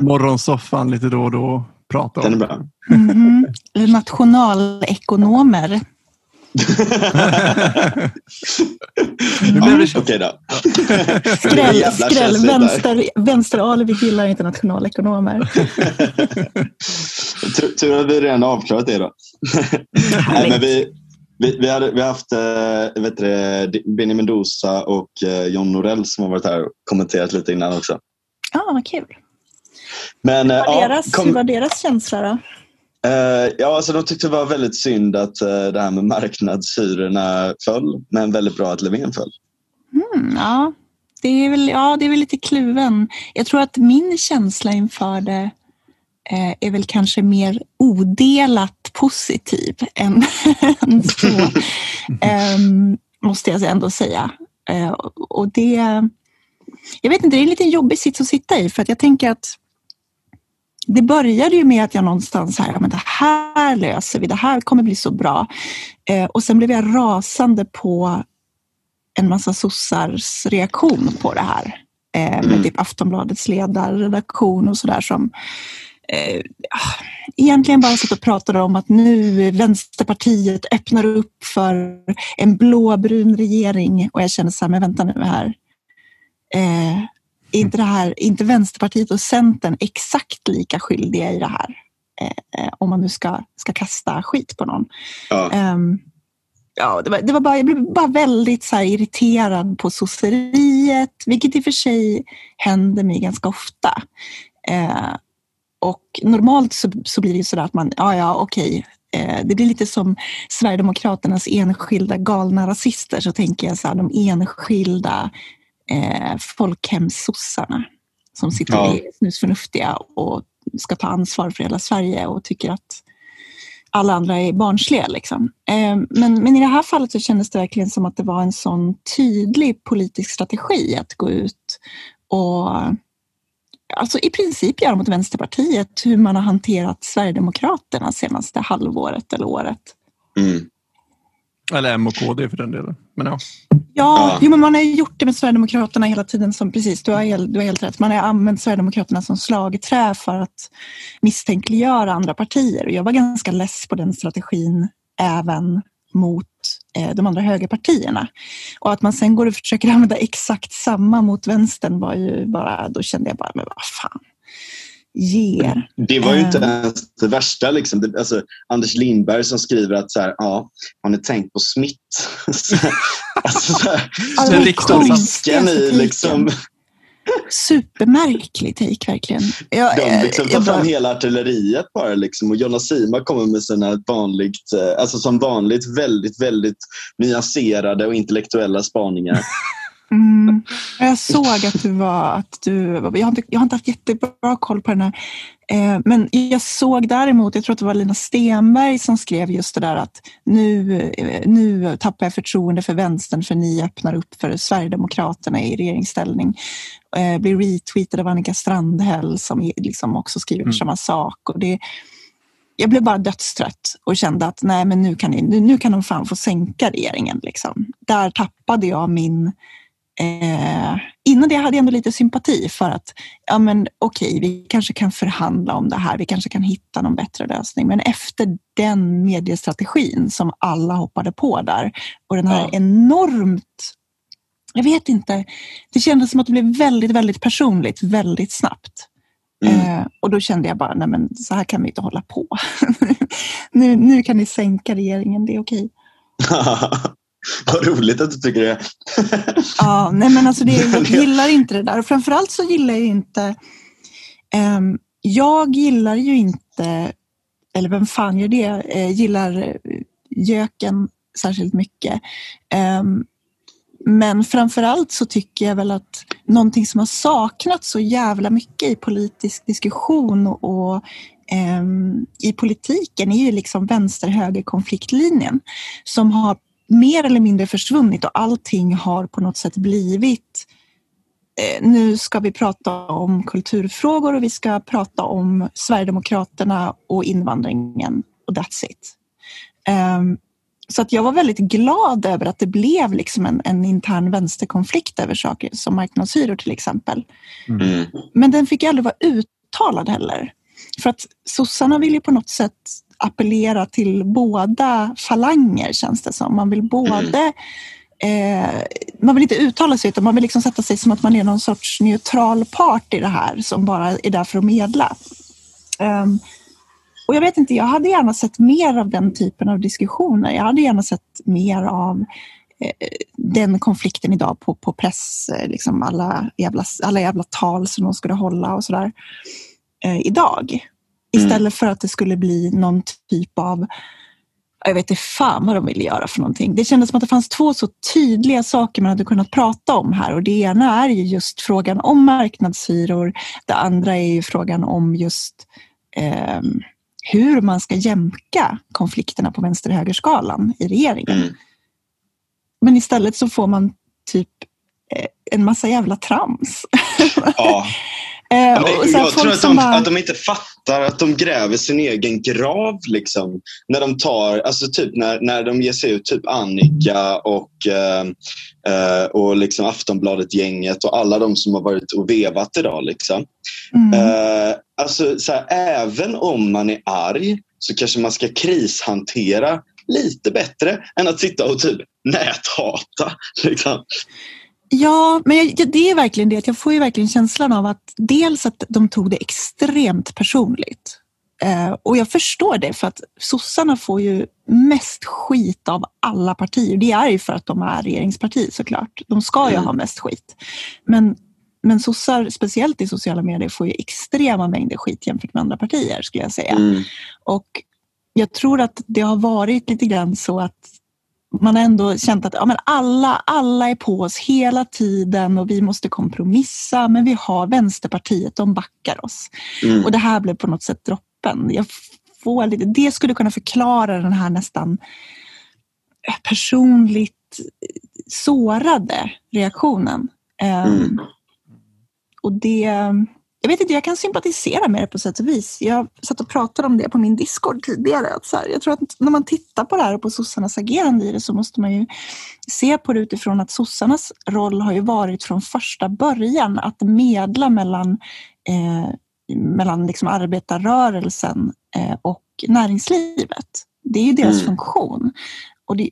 morgonsoffan lite då och då prata om. Den är bra. Mm -hmm. Nationalekonomer. det Okej då. skräll, skräll. Vänster, vänster-alibi gillar inte nationalekonomer. Tur att vi redan avklarat det då. Nej, men vi, Vi, vi, hade, vi har haft äh, vet du, Benny Mendoza och äh, John Norell som har varit här och kommenterat lite innan också. Ja, ah, vad kul. Men, hur, var äh, deras, kom, hur var deras känsla då? Uh, ja, alltså de tyckte det var väldigt synd att uh, det här med marknadshyrorna föll, men väldigt bra att Löfven föll. Mm, ja, det är, väl, ja, det är väl lite kluven. Jag tror att min känsla inför det uh, är väl kanske mer odelat positiv än, än så. um, måste jag ändå säga. och det, jag vet inte, det är en lite jobbig sits att sitta i för att jag tänker att det började ju med att jag någonstans här, men det här löser vi, det här kommer bli så bra. Eh, och sen blev jag rasande på en massa sossars reaktion på det här. Eh, med mm. typ Aftonbladets ledarredaktion och sådär som eh, egentligen bara satt och pratade om att nu Vänsterpartiet öppnar upp för en blåbrun regering och jag känner så här, men vänta nu här. Eh, inte, det här, inte Vänsterpartiet och Centern exakt lika skyldiga i det här? Eh, eh, om man nu ska, ska kasta skit på någon. Ja. Um, ja, det var, det var bara, jag blev bara väldigt så irriterad på sosseriet, vilket i och för sig händer mig ganska ofta. Eh, och normalt så, så blir det så att man, ja ja okej, eh, det blir lite som Sverigedemokraternas enskilda galna rasister, så tänker jag så här, de enskilda eh, folkhemssossarna som sitter ja. snusförnuftiga och ska ta ansvar för hela Sverige och tycker att alla andra är barnsliga. Liksom. Eh, men, men i det här fallet så kändes det verkligen som att det var en sån tydlig politisk strategi att gå ut och alltså i princip göra mot Vänsterpartiet hur man har hanterat Sverigedemokraterna senaste halvåret eller året. Mm. Eller M och KD för den delen. Men ja. Ja, Jo, men man har gjort det med Sverigedemokraterna hela tiden. Som, precis, du har, helt, du har helt rätt. Man har använt Sverigedemokraterna som slagträ för att misstänkliggöra andra partier. Och jag var ganska less på den strategin även mot eh, de andra högerpartierna. Och att man sen går och försöker använda exakt samma mot vänstern var ju bara, då kände jag bara, men vad fan ger. Det var ju inte eh. ens det värsta. Liksom. Det, alltså, Anders Lindberg som skriver att så här, ja, har ni tänkt på smitt? alltså, så här, alltså, risken i liksom... Supermärklig take verkligen. Jag, de liksom tar fram bara... hela artilleriet bara liksom, och Jonna Sima kommer med sina vanligt, eh, alltså som vanligt väldigt, väldigt nyanserade och intellektuella spaningar. Mm. Jag såg att du var... Att du, jag, har inte, jag har inte haft jättebra koll på den här. Eh, men jag såg däremot, jag tror att det var Lina Stenberg som skrev just det där att nu, eh, nu tappar jag förtroende för vänstern för ni öppnar upp för Sverigedemokraterna i regeringsställning. Eh, blir retweetad av Annika Strandhäll som liksom också skriver mm. samma sak. Och det, jag blev bara dödstrött och kände att nej, men nu kan, ni, nu, nu kan de fan få sänka regeringen. Liksom. Där tappade jag min Eh, innan det hade jag ändå lite sympati för att ja, men okej, vi kanske kan förhandla om det här. Vi kanske kan hitta någon bättre lösning. Men efter den mediestrategin som alla hoppade på där och den här ja. enormt jag vet inte. Det kändes som att det blev väldigt, väldigt personligt väldigt snabbt. Mm. Eh, och då kände jag bara, nej men så här kan vi inte hålla på. nu, nu kan ni sänka regeringen, det är okej. Vad roligt att du tycker det. ja, nej men alltså det, jag gillar inte det där. Och framförallt så gillar jag inte... Um, jag gillar ju inte, eller vem fan gör det, uh, gillar göken särskilt mycket. Um, men framförallt så tycker jag väl att någonting som har saknats så jävla mycket i politisk diskussion och, um, i politiken är ju liksom vänster-höger konfliktlinjen som har mer eller mindre försvunnit och allting har på något sätt blivit eh, nu ska vi prata om kulturfrågor och vi ska prata om Sverigedemokraterna och invandringen och that's it. Um, så att jag var väldigt glad över att det blev liksom en, en intern vänsterkonflikt över saker som marknadshyror till exempel. Mm. Men den fick aldrig vara uttalad heller. För att sossarna vill ju på något sätt appellera till båda falanger känns det som. Man vill både eh, man vill inte uttala sig utan man vill liksom sätta sig som att man är någon sorts neutral part i det här som bara är där för att medla. Um, och jag vet inte, jag hade gärna sett mer av den typen av diskussioner. Jag hade gärna sett mer av eh, den konflikten idag på, på press, eh, liksom alla, jävla, alla jävla tal som de skulle hålla och sådär. Eh, idag. Mm. Istället mm. för att det skulle bli någon typ av jag vet inte fan vad de ville göra för någonting. Det kändes som att det fanns två så tydliga saker man hade kunnat prata om här och det ena är ju just frågan om marknadshyror. Det andra är ju frågan om just eh, hur man ska jämka konflikterna på vänster-högerskalan i regeringen. Mm. Men istället så får man typ eh, en massa jävla trams. Ja. Eh, jag tror att de, bara... att de inte fattar att de gräver sin egen grav. Liksom, när de tar, alltså typ när, när de ger sig ut, typ Annika och, eh, eh, och liksom Aftonbladet-gänget och alla de som har varit och vevat idag. Liksom. Mm. Eh, alltså, så här, även om man är arg så kanske man ska krishantera lite bättre än att sitta och typ näthata. Liksom. Ja, men jag, det är verkligen det. Jag får ju verkligen känslan av att dels att de tog det extremt personligt. Eh, och jag förstår det för att sossarna får ju mest skit av alla partier. Det är ju för att de är regeringsparti såklart. De ska ju mm. ha mest skit. Men, men sossar, speciellt i sociala medier, får ju extrema mängder skit jämfört med andra partier skulle jag säga. Mm. Och jag tror att det har varit lite grann så att man har ändå känt att ja, men alla, alla är på oss hela tiden och vi måste kompromissa men vi har Vänsterpartiet, de backar oss. Mm. Och det här blev på något sätt droppen. Jag får lite, det skulle kunna förklara den här nästan personligt sårade reaktionen. Ehm, mm. och det jag vet inte, jag kan sympatisera med det på sätt och vis. Jag satt och pratade om det på min Discord tidigare. Att så här, jag tror att när man tittar på det här och på sossarnas agerande i det så måste man ju se på det utifrån att sossarnas roll har ju varit från första början att medla mellan, eh, mellan liksom arbetarrörelsen eh, och näringslivet. Det är ju deras mm. funktion. Och det,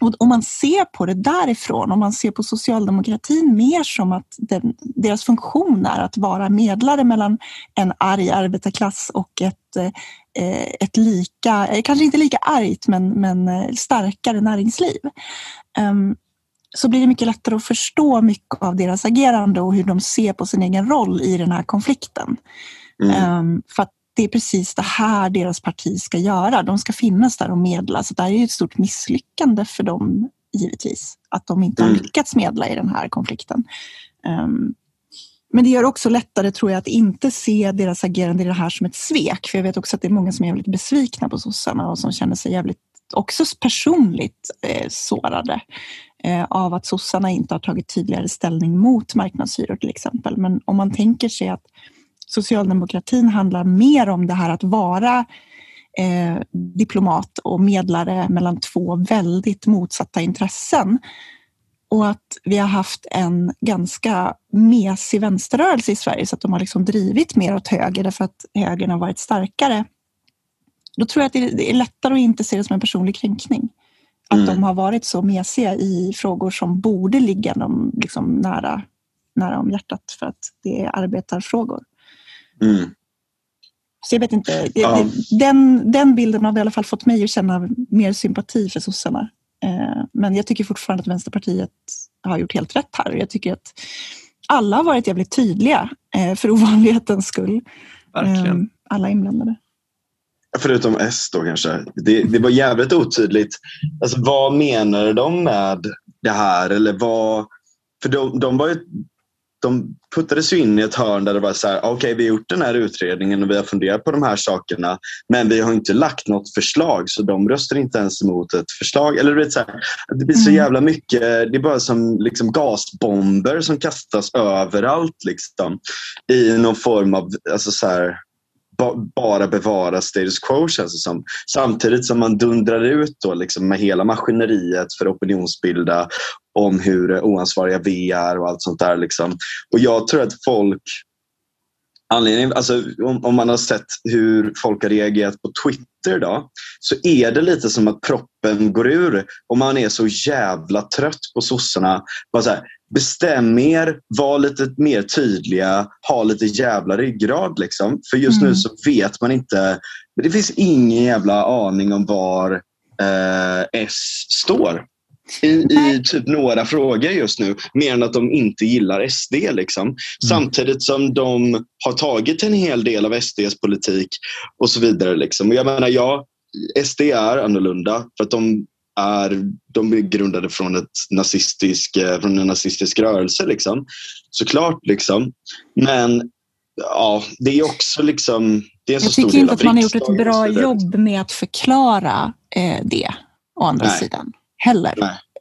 Och om man ser på det därifrån, om man ser på socialdemokratin mer som att den, deras funktion är att vara medlare mellan en arg arbetarklass och ett, eh, ett lika, eh, kanske inte lika argt, men, men eh, starkare näringsliv. Um, så blir det mycket lättare att förstå mycket av deras agerande och hur de ser på sin egen roll i den här konflikten. Mm. Um, för att det är precis det här deras parti ska göra. De ska finnas där och medla. Så det här är ett stort misslyckande för dem, givetvis. Att de inte har mm. lyckats medla i den här konflikten. Um, men det gör också lättare, tror jag, att inte se deras agerande i det här som ett svek. För jag vet också att det är många som är jävligt besvikna på sossarna och som känner sig jävligt också personligt eh, sårade eh, av att sossarna inte har tagit tydligare ställning mot marknadshyror till exempel. Men om man tänker sig att socialdemokratin handlar mer om det här att vara eh, diplomat och medlare mellan två väldigt motsatta intressen. Och att vi har haft en ganska mesig vänsterrörelse i Sverige så att de har liksom drivit mer åt höger därför att högern har varit starkare. Då tror jag att det är lättare att inte se det som en personlig kränkning. Att mm. de har varit så mesiga i frågor som borde ligga dem liksom nära, nära om hjärtat för att det är arbetarfrågor. Mm. Så jag vet inte. Ja. Den, den bilden har i alla fall fått mig att känna mer sympati för sossarna. Eh, men jag tycker fortfarande att Vänsterpartiet har gjort helt rätt här. Jag tycker att alla har varit jävligt tydliga eh, för ovanlighetens skull. Verkligen. Eh, alla inblandade. Förutom S då kanske. Det, det var jävligt otydligt. Alltså, vad menar de med det här? Eller vad, för de, de var ju de puttades in i ett hörn där det var så här, okej okay, vi har gjort den här utredningen och vi har funderat på de här sakerna men vi har inte lagt något förslag så de röstar inte ens emot ett förslag. Eller vet, så här, Det blir så mm. jävla mycket, det är bara som liksom gasbomber som kastas överallt liksom, i någon form av alltså så här, bara bevara status quo känns det som. Samtidigt som man dundrar ut då, liksom, med hela maskineriet för att opinionsbilda om hur oansvariga vi är och allt sånt där. Liksom. Och jag tror att folk Anledningen, alltså, om, om, man har sett hur folk har reagerat på Twitter idag så är det lite som att proppen går ur och man är så jävla trött på sossarna. Bara så här, bestäm er, var lite mer tydliga, ha lite jävla ryggrad. Liksom. För just mm. nu så vet man inte, det finns ingen jävla aning om var eh, S står. I, i typ några frågor just nu, mer än att de inte gillar SD. Liksom. Mm. Samtidigt som de har tagit en hel del av SDs politik och så vidare. Liksom. Och jag menar, ja, SD är annorlunda för att de är, de är grundade från, ett nazistisk, eh, från en nazistisk rörelse. Liksom. Såklart. Liksom. Men ja, det är också liksom... Det är Jag tycker inte att man har gjort ett bra jobb med att förklara eh, det, å andra Nej. sidan, heller.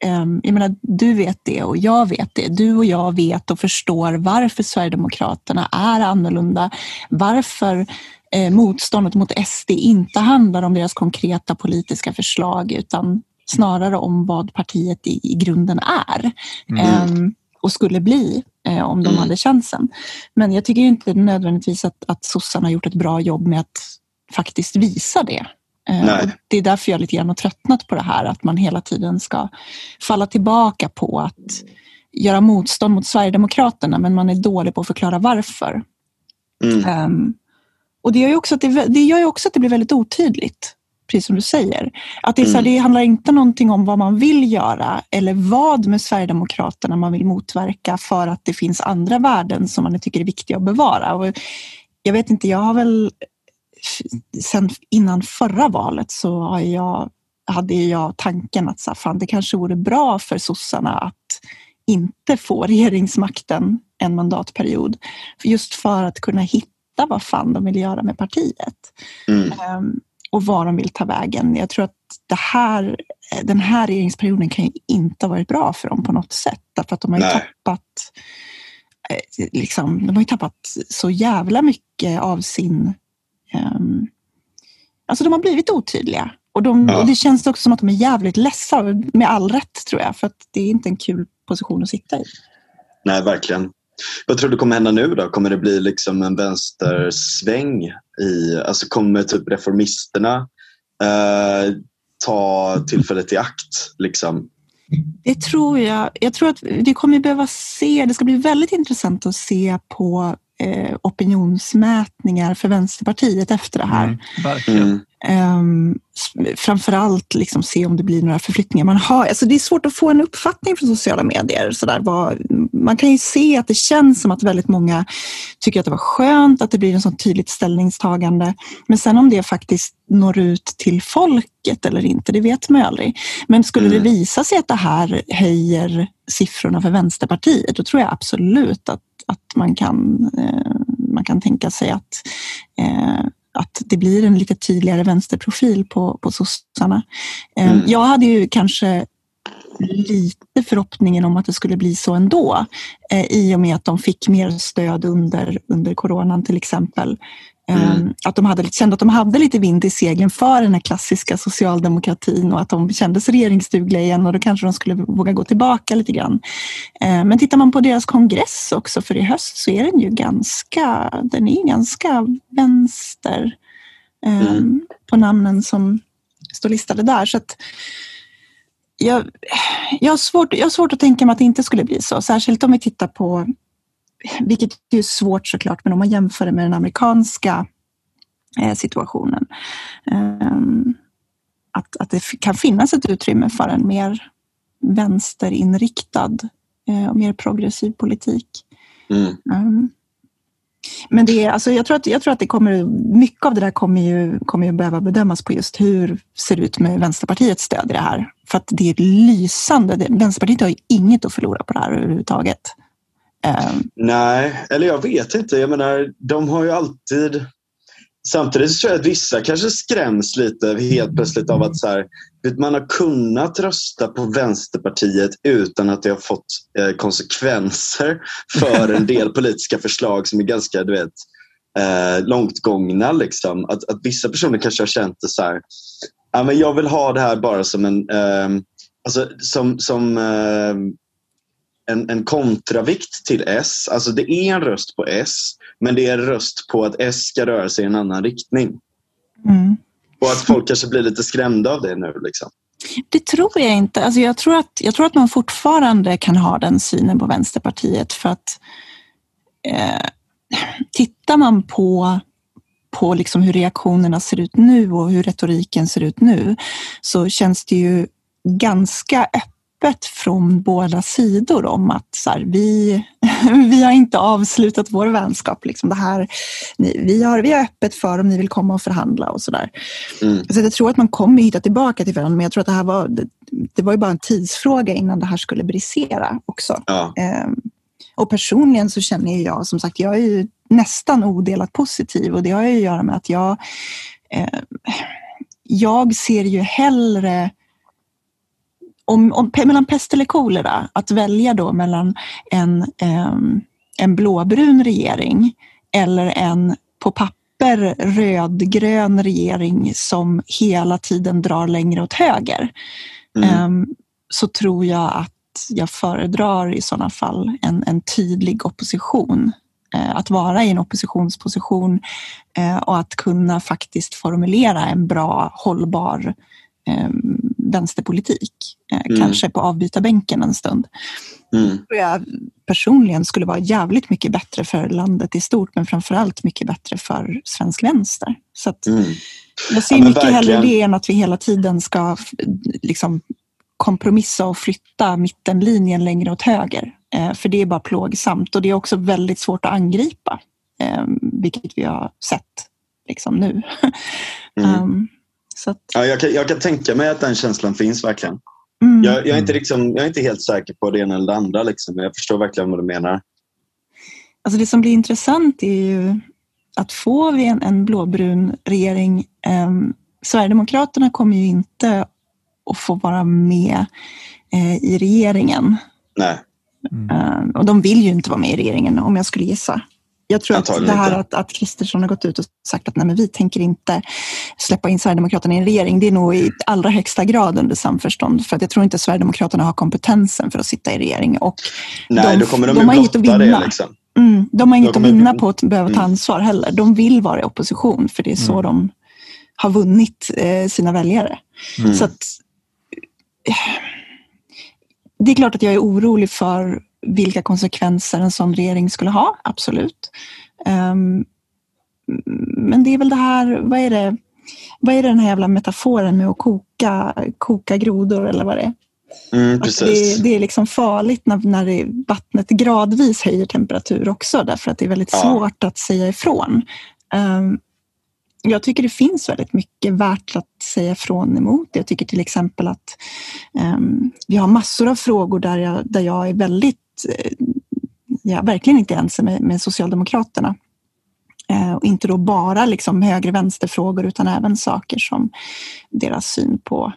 Um, jag menar, du vet det och jag vet det. Du och jag vet och förstår varför Sverigedemokraterna är annorlunda. Varför eh, motståndet mot SD inte handlar om deras konkreta politiska förslag utan snarare om vad partiet i, i grunden är mm. um, och skulle bli eh, om de mm. hade chansen. Men jag tycker inte nödvändigtvis att, att sossarna har gjort ett bra jobb med att faktiskt visa det. Eh, det är därför jag lite grann har tröttnat på det här att man hela tiden ska falla tillbaka på att göra motstånd mot Sverigedemokraterna men man är dålig på att förklara varför. Mm. Um, och det gör, ju också att det, det gör ju också att det blir väldigt otydligt precis som du säger. Att det, är så här, mm. det handlar inte någonting om vad man vill göra eller vad med Sverigedemokraterna man vill motverka för att det finns andra värden som man tycker är viktiga att bevara. Och jag vet inte, jag har väl sen innan förra valet så har jag, hade jag tanken att så fan, det kanske vore bra för sossarna att inte få regeringsmakten en mandatperiod. Just för att kunna hitta vad fan de vill göra med partiet. Mm. Um, och var de vill ta vägen. Jag tror att här, den här regeringsperioden kan ju inte ha varit bra för dem på något sätt. Därför att de har ju tappat eh, liksom, de har ju tappat så jävla mycket av sin... Um, alltså de har blivit otydliga. Och, de, ja. och det känns också som att de är jävligt ledsna, med all rätt tror jag. För att det är inte en kul position att sitta i. Nej, verkligen. Vad tror du kommer hända nu då? Kommer det bli liksom en vänstersväng? I, alltså kommer typ reformisterna eh, ta tillfället i akt? Liksom? Det tror jag. Jag tror att vi kommer behöva se, det ska bli väldigt intressant att se på eh, opinionsmätningar för Vänsterpartiet efter det här. Mm, Um, framförallt liksom se om det blir några förflyttningar. Man har, alltså det är svårt att få en uppfattning från sociala medier. Så där, vad, man kan ju se att det känns som att väldigt många tycker att det var skönt att det blir en sån tydligt ställningstagande. Men sen om det faktiskt når ut till folket eller inte, det vet man ju aldrig. Men skulle mm. det visa sig att det här höjer siffrorna för Vänsterpartiet, då tror jag absolut att, att man, kan, eh, man kan tänka sig att eh, att det blir en lite tydligare vänsterprofil på, på sossarna. Eh, mm. Jag hade ju kanske lite förhoppningen om att det skulle bli så ändå eh, i och med att de fick mer stöd under, under coronan till exempel. Mm. Att de hade, kände att de hade lite vind i seglen för den här klassiska socialdemokratin och att de kändes regeringsdugliga igen och då kanske de skulle våga gå tillbaka lite grann. Eh, men tittar man på deras kongress också för i höst så är den ju ganska, den är ganska vänster mm. på namnen som står listade där. Så att, jag, jag, har svårt, jag har svårt att tänka mig att det inte skulle bli så. Särskilt om vi tittar på, vilket är svårt såklart, men om man jämför det med den amerikanska eh, situationen. Um, att, att det kan finnas ett utrymme för en mer vänsterinriktad eh, och mer progressiv politik. Mm. Um, men det är, alltså jag, tror att, jag tror att det kommer, mycket av det där kommer ju, kommer ju behöva bedömas på just hur det ser ut med Vänsterpartiets stöd i det här. För att det är lysande. Vänsterpartiet har ju inget att förlora på det här överhuvudtaget. Um. Nej, eller jag vet inte. Jag menar, de har ju alltid... Samtidigt tror jag att vissa kanske skräms lite helt plötsligt av att så här, man har kunnat rösta på Vänsterpartiet utan att det har fått eh, konsekvenser för en del politiska förslag som är ganska du vet, eh, långt gångna. Liksom. Att, att vissa personer kanske har känt det så här, ja, men jag vill ha det här bara som en, eh, alltså, som, som eh, en, en kontravikt till S. Alltså det är en röst på S, men det är en röst på att S ska röra sig i en annan riktning. Mm. Och att folk kanske blir lite skrämda av det nu. Liksom. Det tror jag inte. Alltså jag, tror att, jag tror att man fortfarande kan ha den synen på Vänsterpartiet för att eh, tittar man på på liksom hur reaktionerna ser ut nu och hur retoriken ser ut nu så känns det ju ganska öppet från båda sidor om att så här, vi, vi har inte avslutat vår vänskap. Liksom det här, vi, har, vi har öppet för om ni vill komma och förhandla och sådär. Mm. Så jag tror att man kommer hitta tillbaka till varandra men jag tror att det här var, det, det var ju bara en tidsfråga innan det här skulle brisera också. Ja. Ehm, och personligen så känner jag, som sagt, jag är ju nästan odelat positiv och det har ju att göra med att jag, eh, jag ser ju hellre om, om, mellan pest eller kolera, att välja då mellan en, eh, en blåbrun regering eller en på papper rödgrön regering som hela tiden drar längre åt höger. Mm. Eh, så tror jag att jag föredrar i sådana fall en, en tydlig opposition. Eh, att vara i en oppositionsposition eh, och att kunna faktiskt formulera en bra, hållbar vänsterpolitik. Mm. Kanske på avbytarbänken en stund. Mm. jag personligen skulle vara jävligt mycket bättre för landet i stort men framförallt mycket bättre för svensk vänster. Så mm. Jag ser ja, mycket verkligen. hellre det än att vi hela tiden ska liksom, kompromissa och flytta mittenlinjen längre åt höger. Eh, för det är bara plågsamt och det är också väldigt svårt att angripa, eh, vilket vi har sett liksom nu. Mm. um, att... ja, jag, kan, jag kan tänka mig att den känslan finns verkligen. Mm. Jag, jag, är inte liksom, jag är inte helt säker på det ena eller det andra, liksom, men jag förstår verkligen vad du menar. Alltså det som blir intressant är ju att får vi en, en blåbrun regering, eh, Sverigedemokraterna kommer ju inte att få vara med eh, i regeringen. Nej. Mm. Uh, och de vill ju inte vara med i regeringen om jag skulle gissa. Jag tror att det här att, att Kristersson har gått ut och sagt att nej, men vi tänker inte släppa in Sverigedemokraterna i en regering, det är nog i allra högsta grad under samförstånd. För att jag tror inte Sverigedemokraterna har kompetensen för att sitta i regering. Och nej, de, då kommer de, de har inget att vinna. Det, liksom. mm, de har inget att vinna på att behöva ta mm. ansvar heller. De vill vara i opposition, för det är så mm. de har vunnit eh, sina väljare. Mm. Så att, det är klart att jag är orolig för vilka konsekvenser en sån regering skulle ha, absolut. Um, men det är väl det här, vad är det, vad är den här jävla metaforen med att koka, koka grodor eller vad det är? Mm, det, det, är liksom farligt när, när det, vattnet gradvis höjer temperatur också därför att det är väldigt ja. svårt att säga ifrån. Um, jag tycker det finns väldigt mycket värt att säga ifrån emot. Jag tycker till exempel att um, vi har massor av frågor där jag, där jag är väldigt, jag är verkligen inte ense med, med Socialdemokraterna. Uh, och inte då bara liksom höger-vänster-frågor utan även saker som deras syn på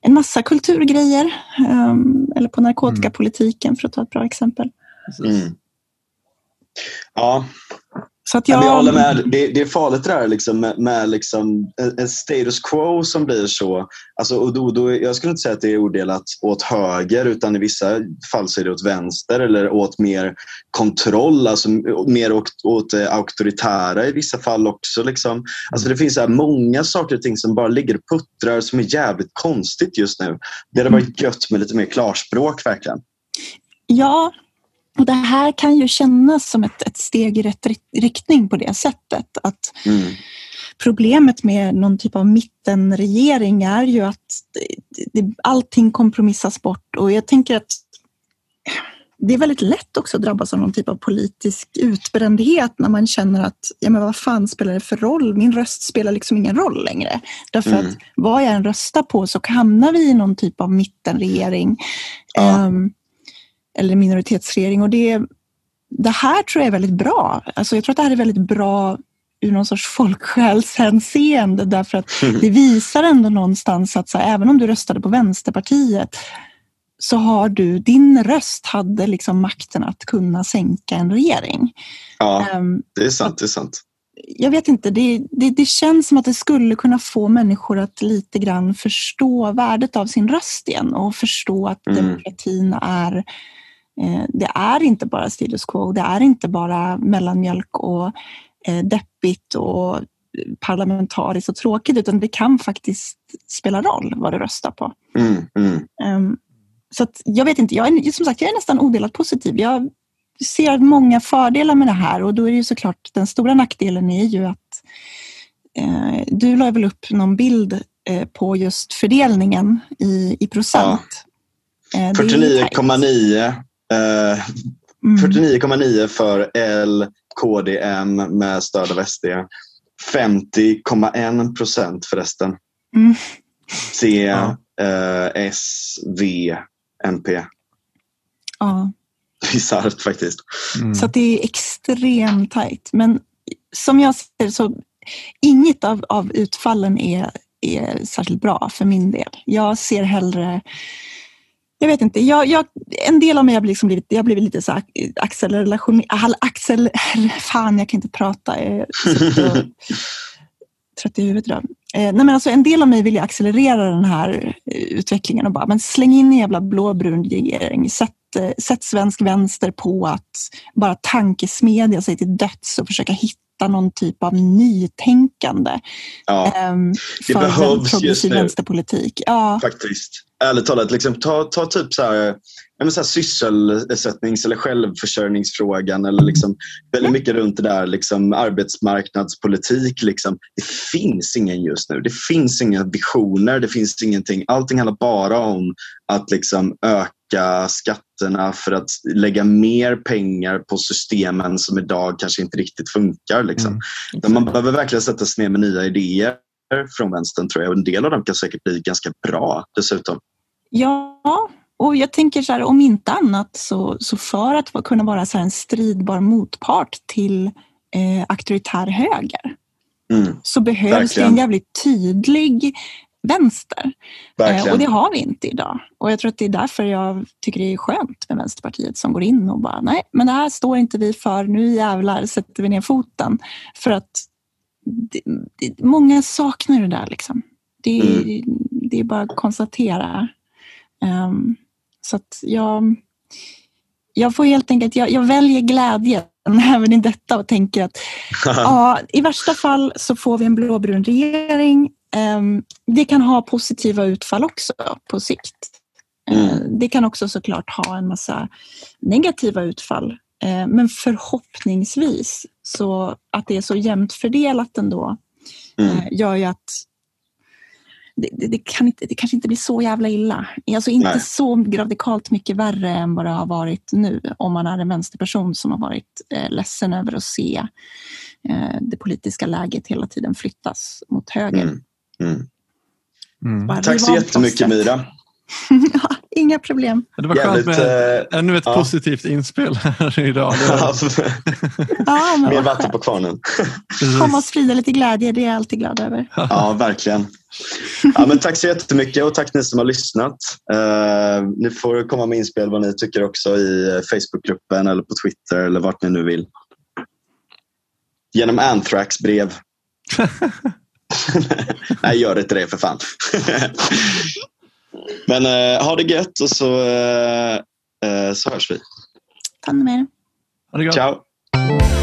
en massa kulturgrejer um, eller på narkotikapolitiken för att ta ett bra exempel. Mm. Ja, så att jag... jag håller med. Det, det är farligt det där liksom, med, med liksom, en status quo som blir så. Alltså, och då, då, jag skulle inte säga att det är odelat åt höger utan i vissa fall så är det åt vänster eller åt mer kontroll, alltså mer åt, åt det auktoritära i vissa fall också. Liksom. Alltså, det finns så många saker och ting som bara ligger och puttrar som är jävligt konstigt just nu. Det hade varit gött med lite mer klarspråk verkligen. Ja, och det här kan ju kännas som ett, ett steg i rätt riktning på det sättet. Att mm. Problemet med någon typ av mittenregering är ju att det, allting kompromissas bort och jag tänker att det är väldigt lätt också att drabbas av någon typ av politisk utbrändhet när man känner att, ja men vad fan spelar det för roll? Min röst spelar liksom ingen roll längre. Därför mm. att vad jag än röstar på så hamnar vi i någon typ av mittenregering. Ja. Um, eller minoritetsregering. Och det, det här tror jag är väldigt bra. Alltså jag tror att det här är väldigt bra ur någon sorts folksjälshänseende därför att det visar ändå någonstans att så här, även om du röstade på Vänsterpartiet så har du, din röst hade liksom makten att kunna sänka en regering. Ja, um, det är sant. Det är sant. Jag vet inte, det, det, det, känns som att det skulle kunna få människor att lite grann förstå värdet av sin röst igen och förstå att mm. demokratin är det är inte bara status quo, det är inte bara mellanmjölk och eh, deppigt och parlamentariskt och tråkigt utan det kan faktiskt spela roll vad du röstar på. Mm, mm. Um, så jag vet inte, jag är, som sagt jag är nästan odelat positiv. Jag ser många fördelar med det här och då är det ju såklart den stora nackdelen är ju att eh, du la väl upp någon bild eh, på just fördelningen i, i procent. Ja. Eh, 49,9 eh, mm. 49,9 för L, KD, M med stöd av SD. 50,1 procent förresten. Mm. C, ja. eh, S, V, NP. Ja. Bisarrt faktiskt. Mm. Så det är extremt tajt. Men som jag ser så inget av, av utfallen är, är särskilt bra för min del. Jag ser hellre jag vet inte, jag, jag, en del av mig har liksom blivit, jag blivit lite så acceleration, accel, fan jag kan inte prata. trött i huvudet idag. Eh, nej men alltså en del av mig vill ju accelerera den här eh, utvecklingen och bara, men släng in en jävla blåbrun regering. Sätt, eh, sätt svensk vänster på att bara tankesmedja sig till döds och försöka hitta någon typ av nytänkande. Ja, eh, det för behövs en nu. vänsterpolitik. Ja. Faktiskt. Ärligt talat, liksom, ta, ta typ så här men så här, sysselsättnings eller självförsörjningsfrågan eller liksom, väldigt mycket runt det där liksom, arbetsmarknadspolitik. Liksom. Det finns ingen just nu. Det finns inga visioner. Det finns ingenting. Allting handlar bara om att liksom, öka skatterna för att lägga mer pengar på systemen som idag kanske inte riktigt funkar. Liksom. Mm. Man behöver verkligen sätta sig ner med nya idéer från vänstern tror jag. Och en del av dem kan säkert bli ganska bra dessutom. Ja, och jag tänker så här, om inte annat så, så för att kunna vara så en stridbar motpart till eh, auktoritär höger mm. så behövs Verkligen. det en jävligt tydlig vänster. Eh, och det har vi inte idag. Och jag tror att det är därför jag tycker det är skönt med Vänsterpartiet som går in och bara nej, men det här står inte vi för. Nu jävlar sätter vi ner foten. För att det, det, många saknar det där liksom. Det, mm. det är bara att konstatera. Um, så att jag, jag får helt enkelt, jag, jag väljer glädjen även i detta och tänker att ja, i värsta fall så får vi en blåbrun regering. Um, det kan ha positiva utfall också på sikt. Uh, det kan också såklart ha en massa negativa utfall. Uh, men förhoppningsvis så att det är så jämnt fördelat ändå mm. uh, gör ju att det, det, kan inte, det kanske inte blir så jävla illa. Alltså inte Nej. så radikalt mycket värre än vad det har varit nu om man är en vänsterperson som har varit eh, ledsen över att se eh, det politiska läget hela tiden flyttas mot höger. Mm. Mm. Mm. Tack så jättemycket Mira. ja, inga problem. Det var skönt med äh, ännu ett ja. positivt inspel här idag. ja, Mer vatten på kvarnen. Komma och sprida lite glädje, det är jag alltid glad över. Ja, verkligen. Ja, men tack så jättemycket och tack ni som har lyssnat. Uh, ni får komma med inspel vad ni tycker också i Facebookgruppen eller på Twitter eller vart ni nu vill. Genom Anthrax brev. Nej, gör inte det för fan. Men uh, ha det gött och så, uh, så hörs vi. Ta med Ha det gott. Ciao.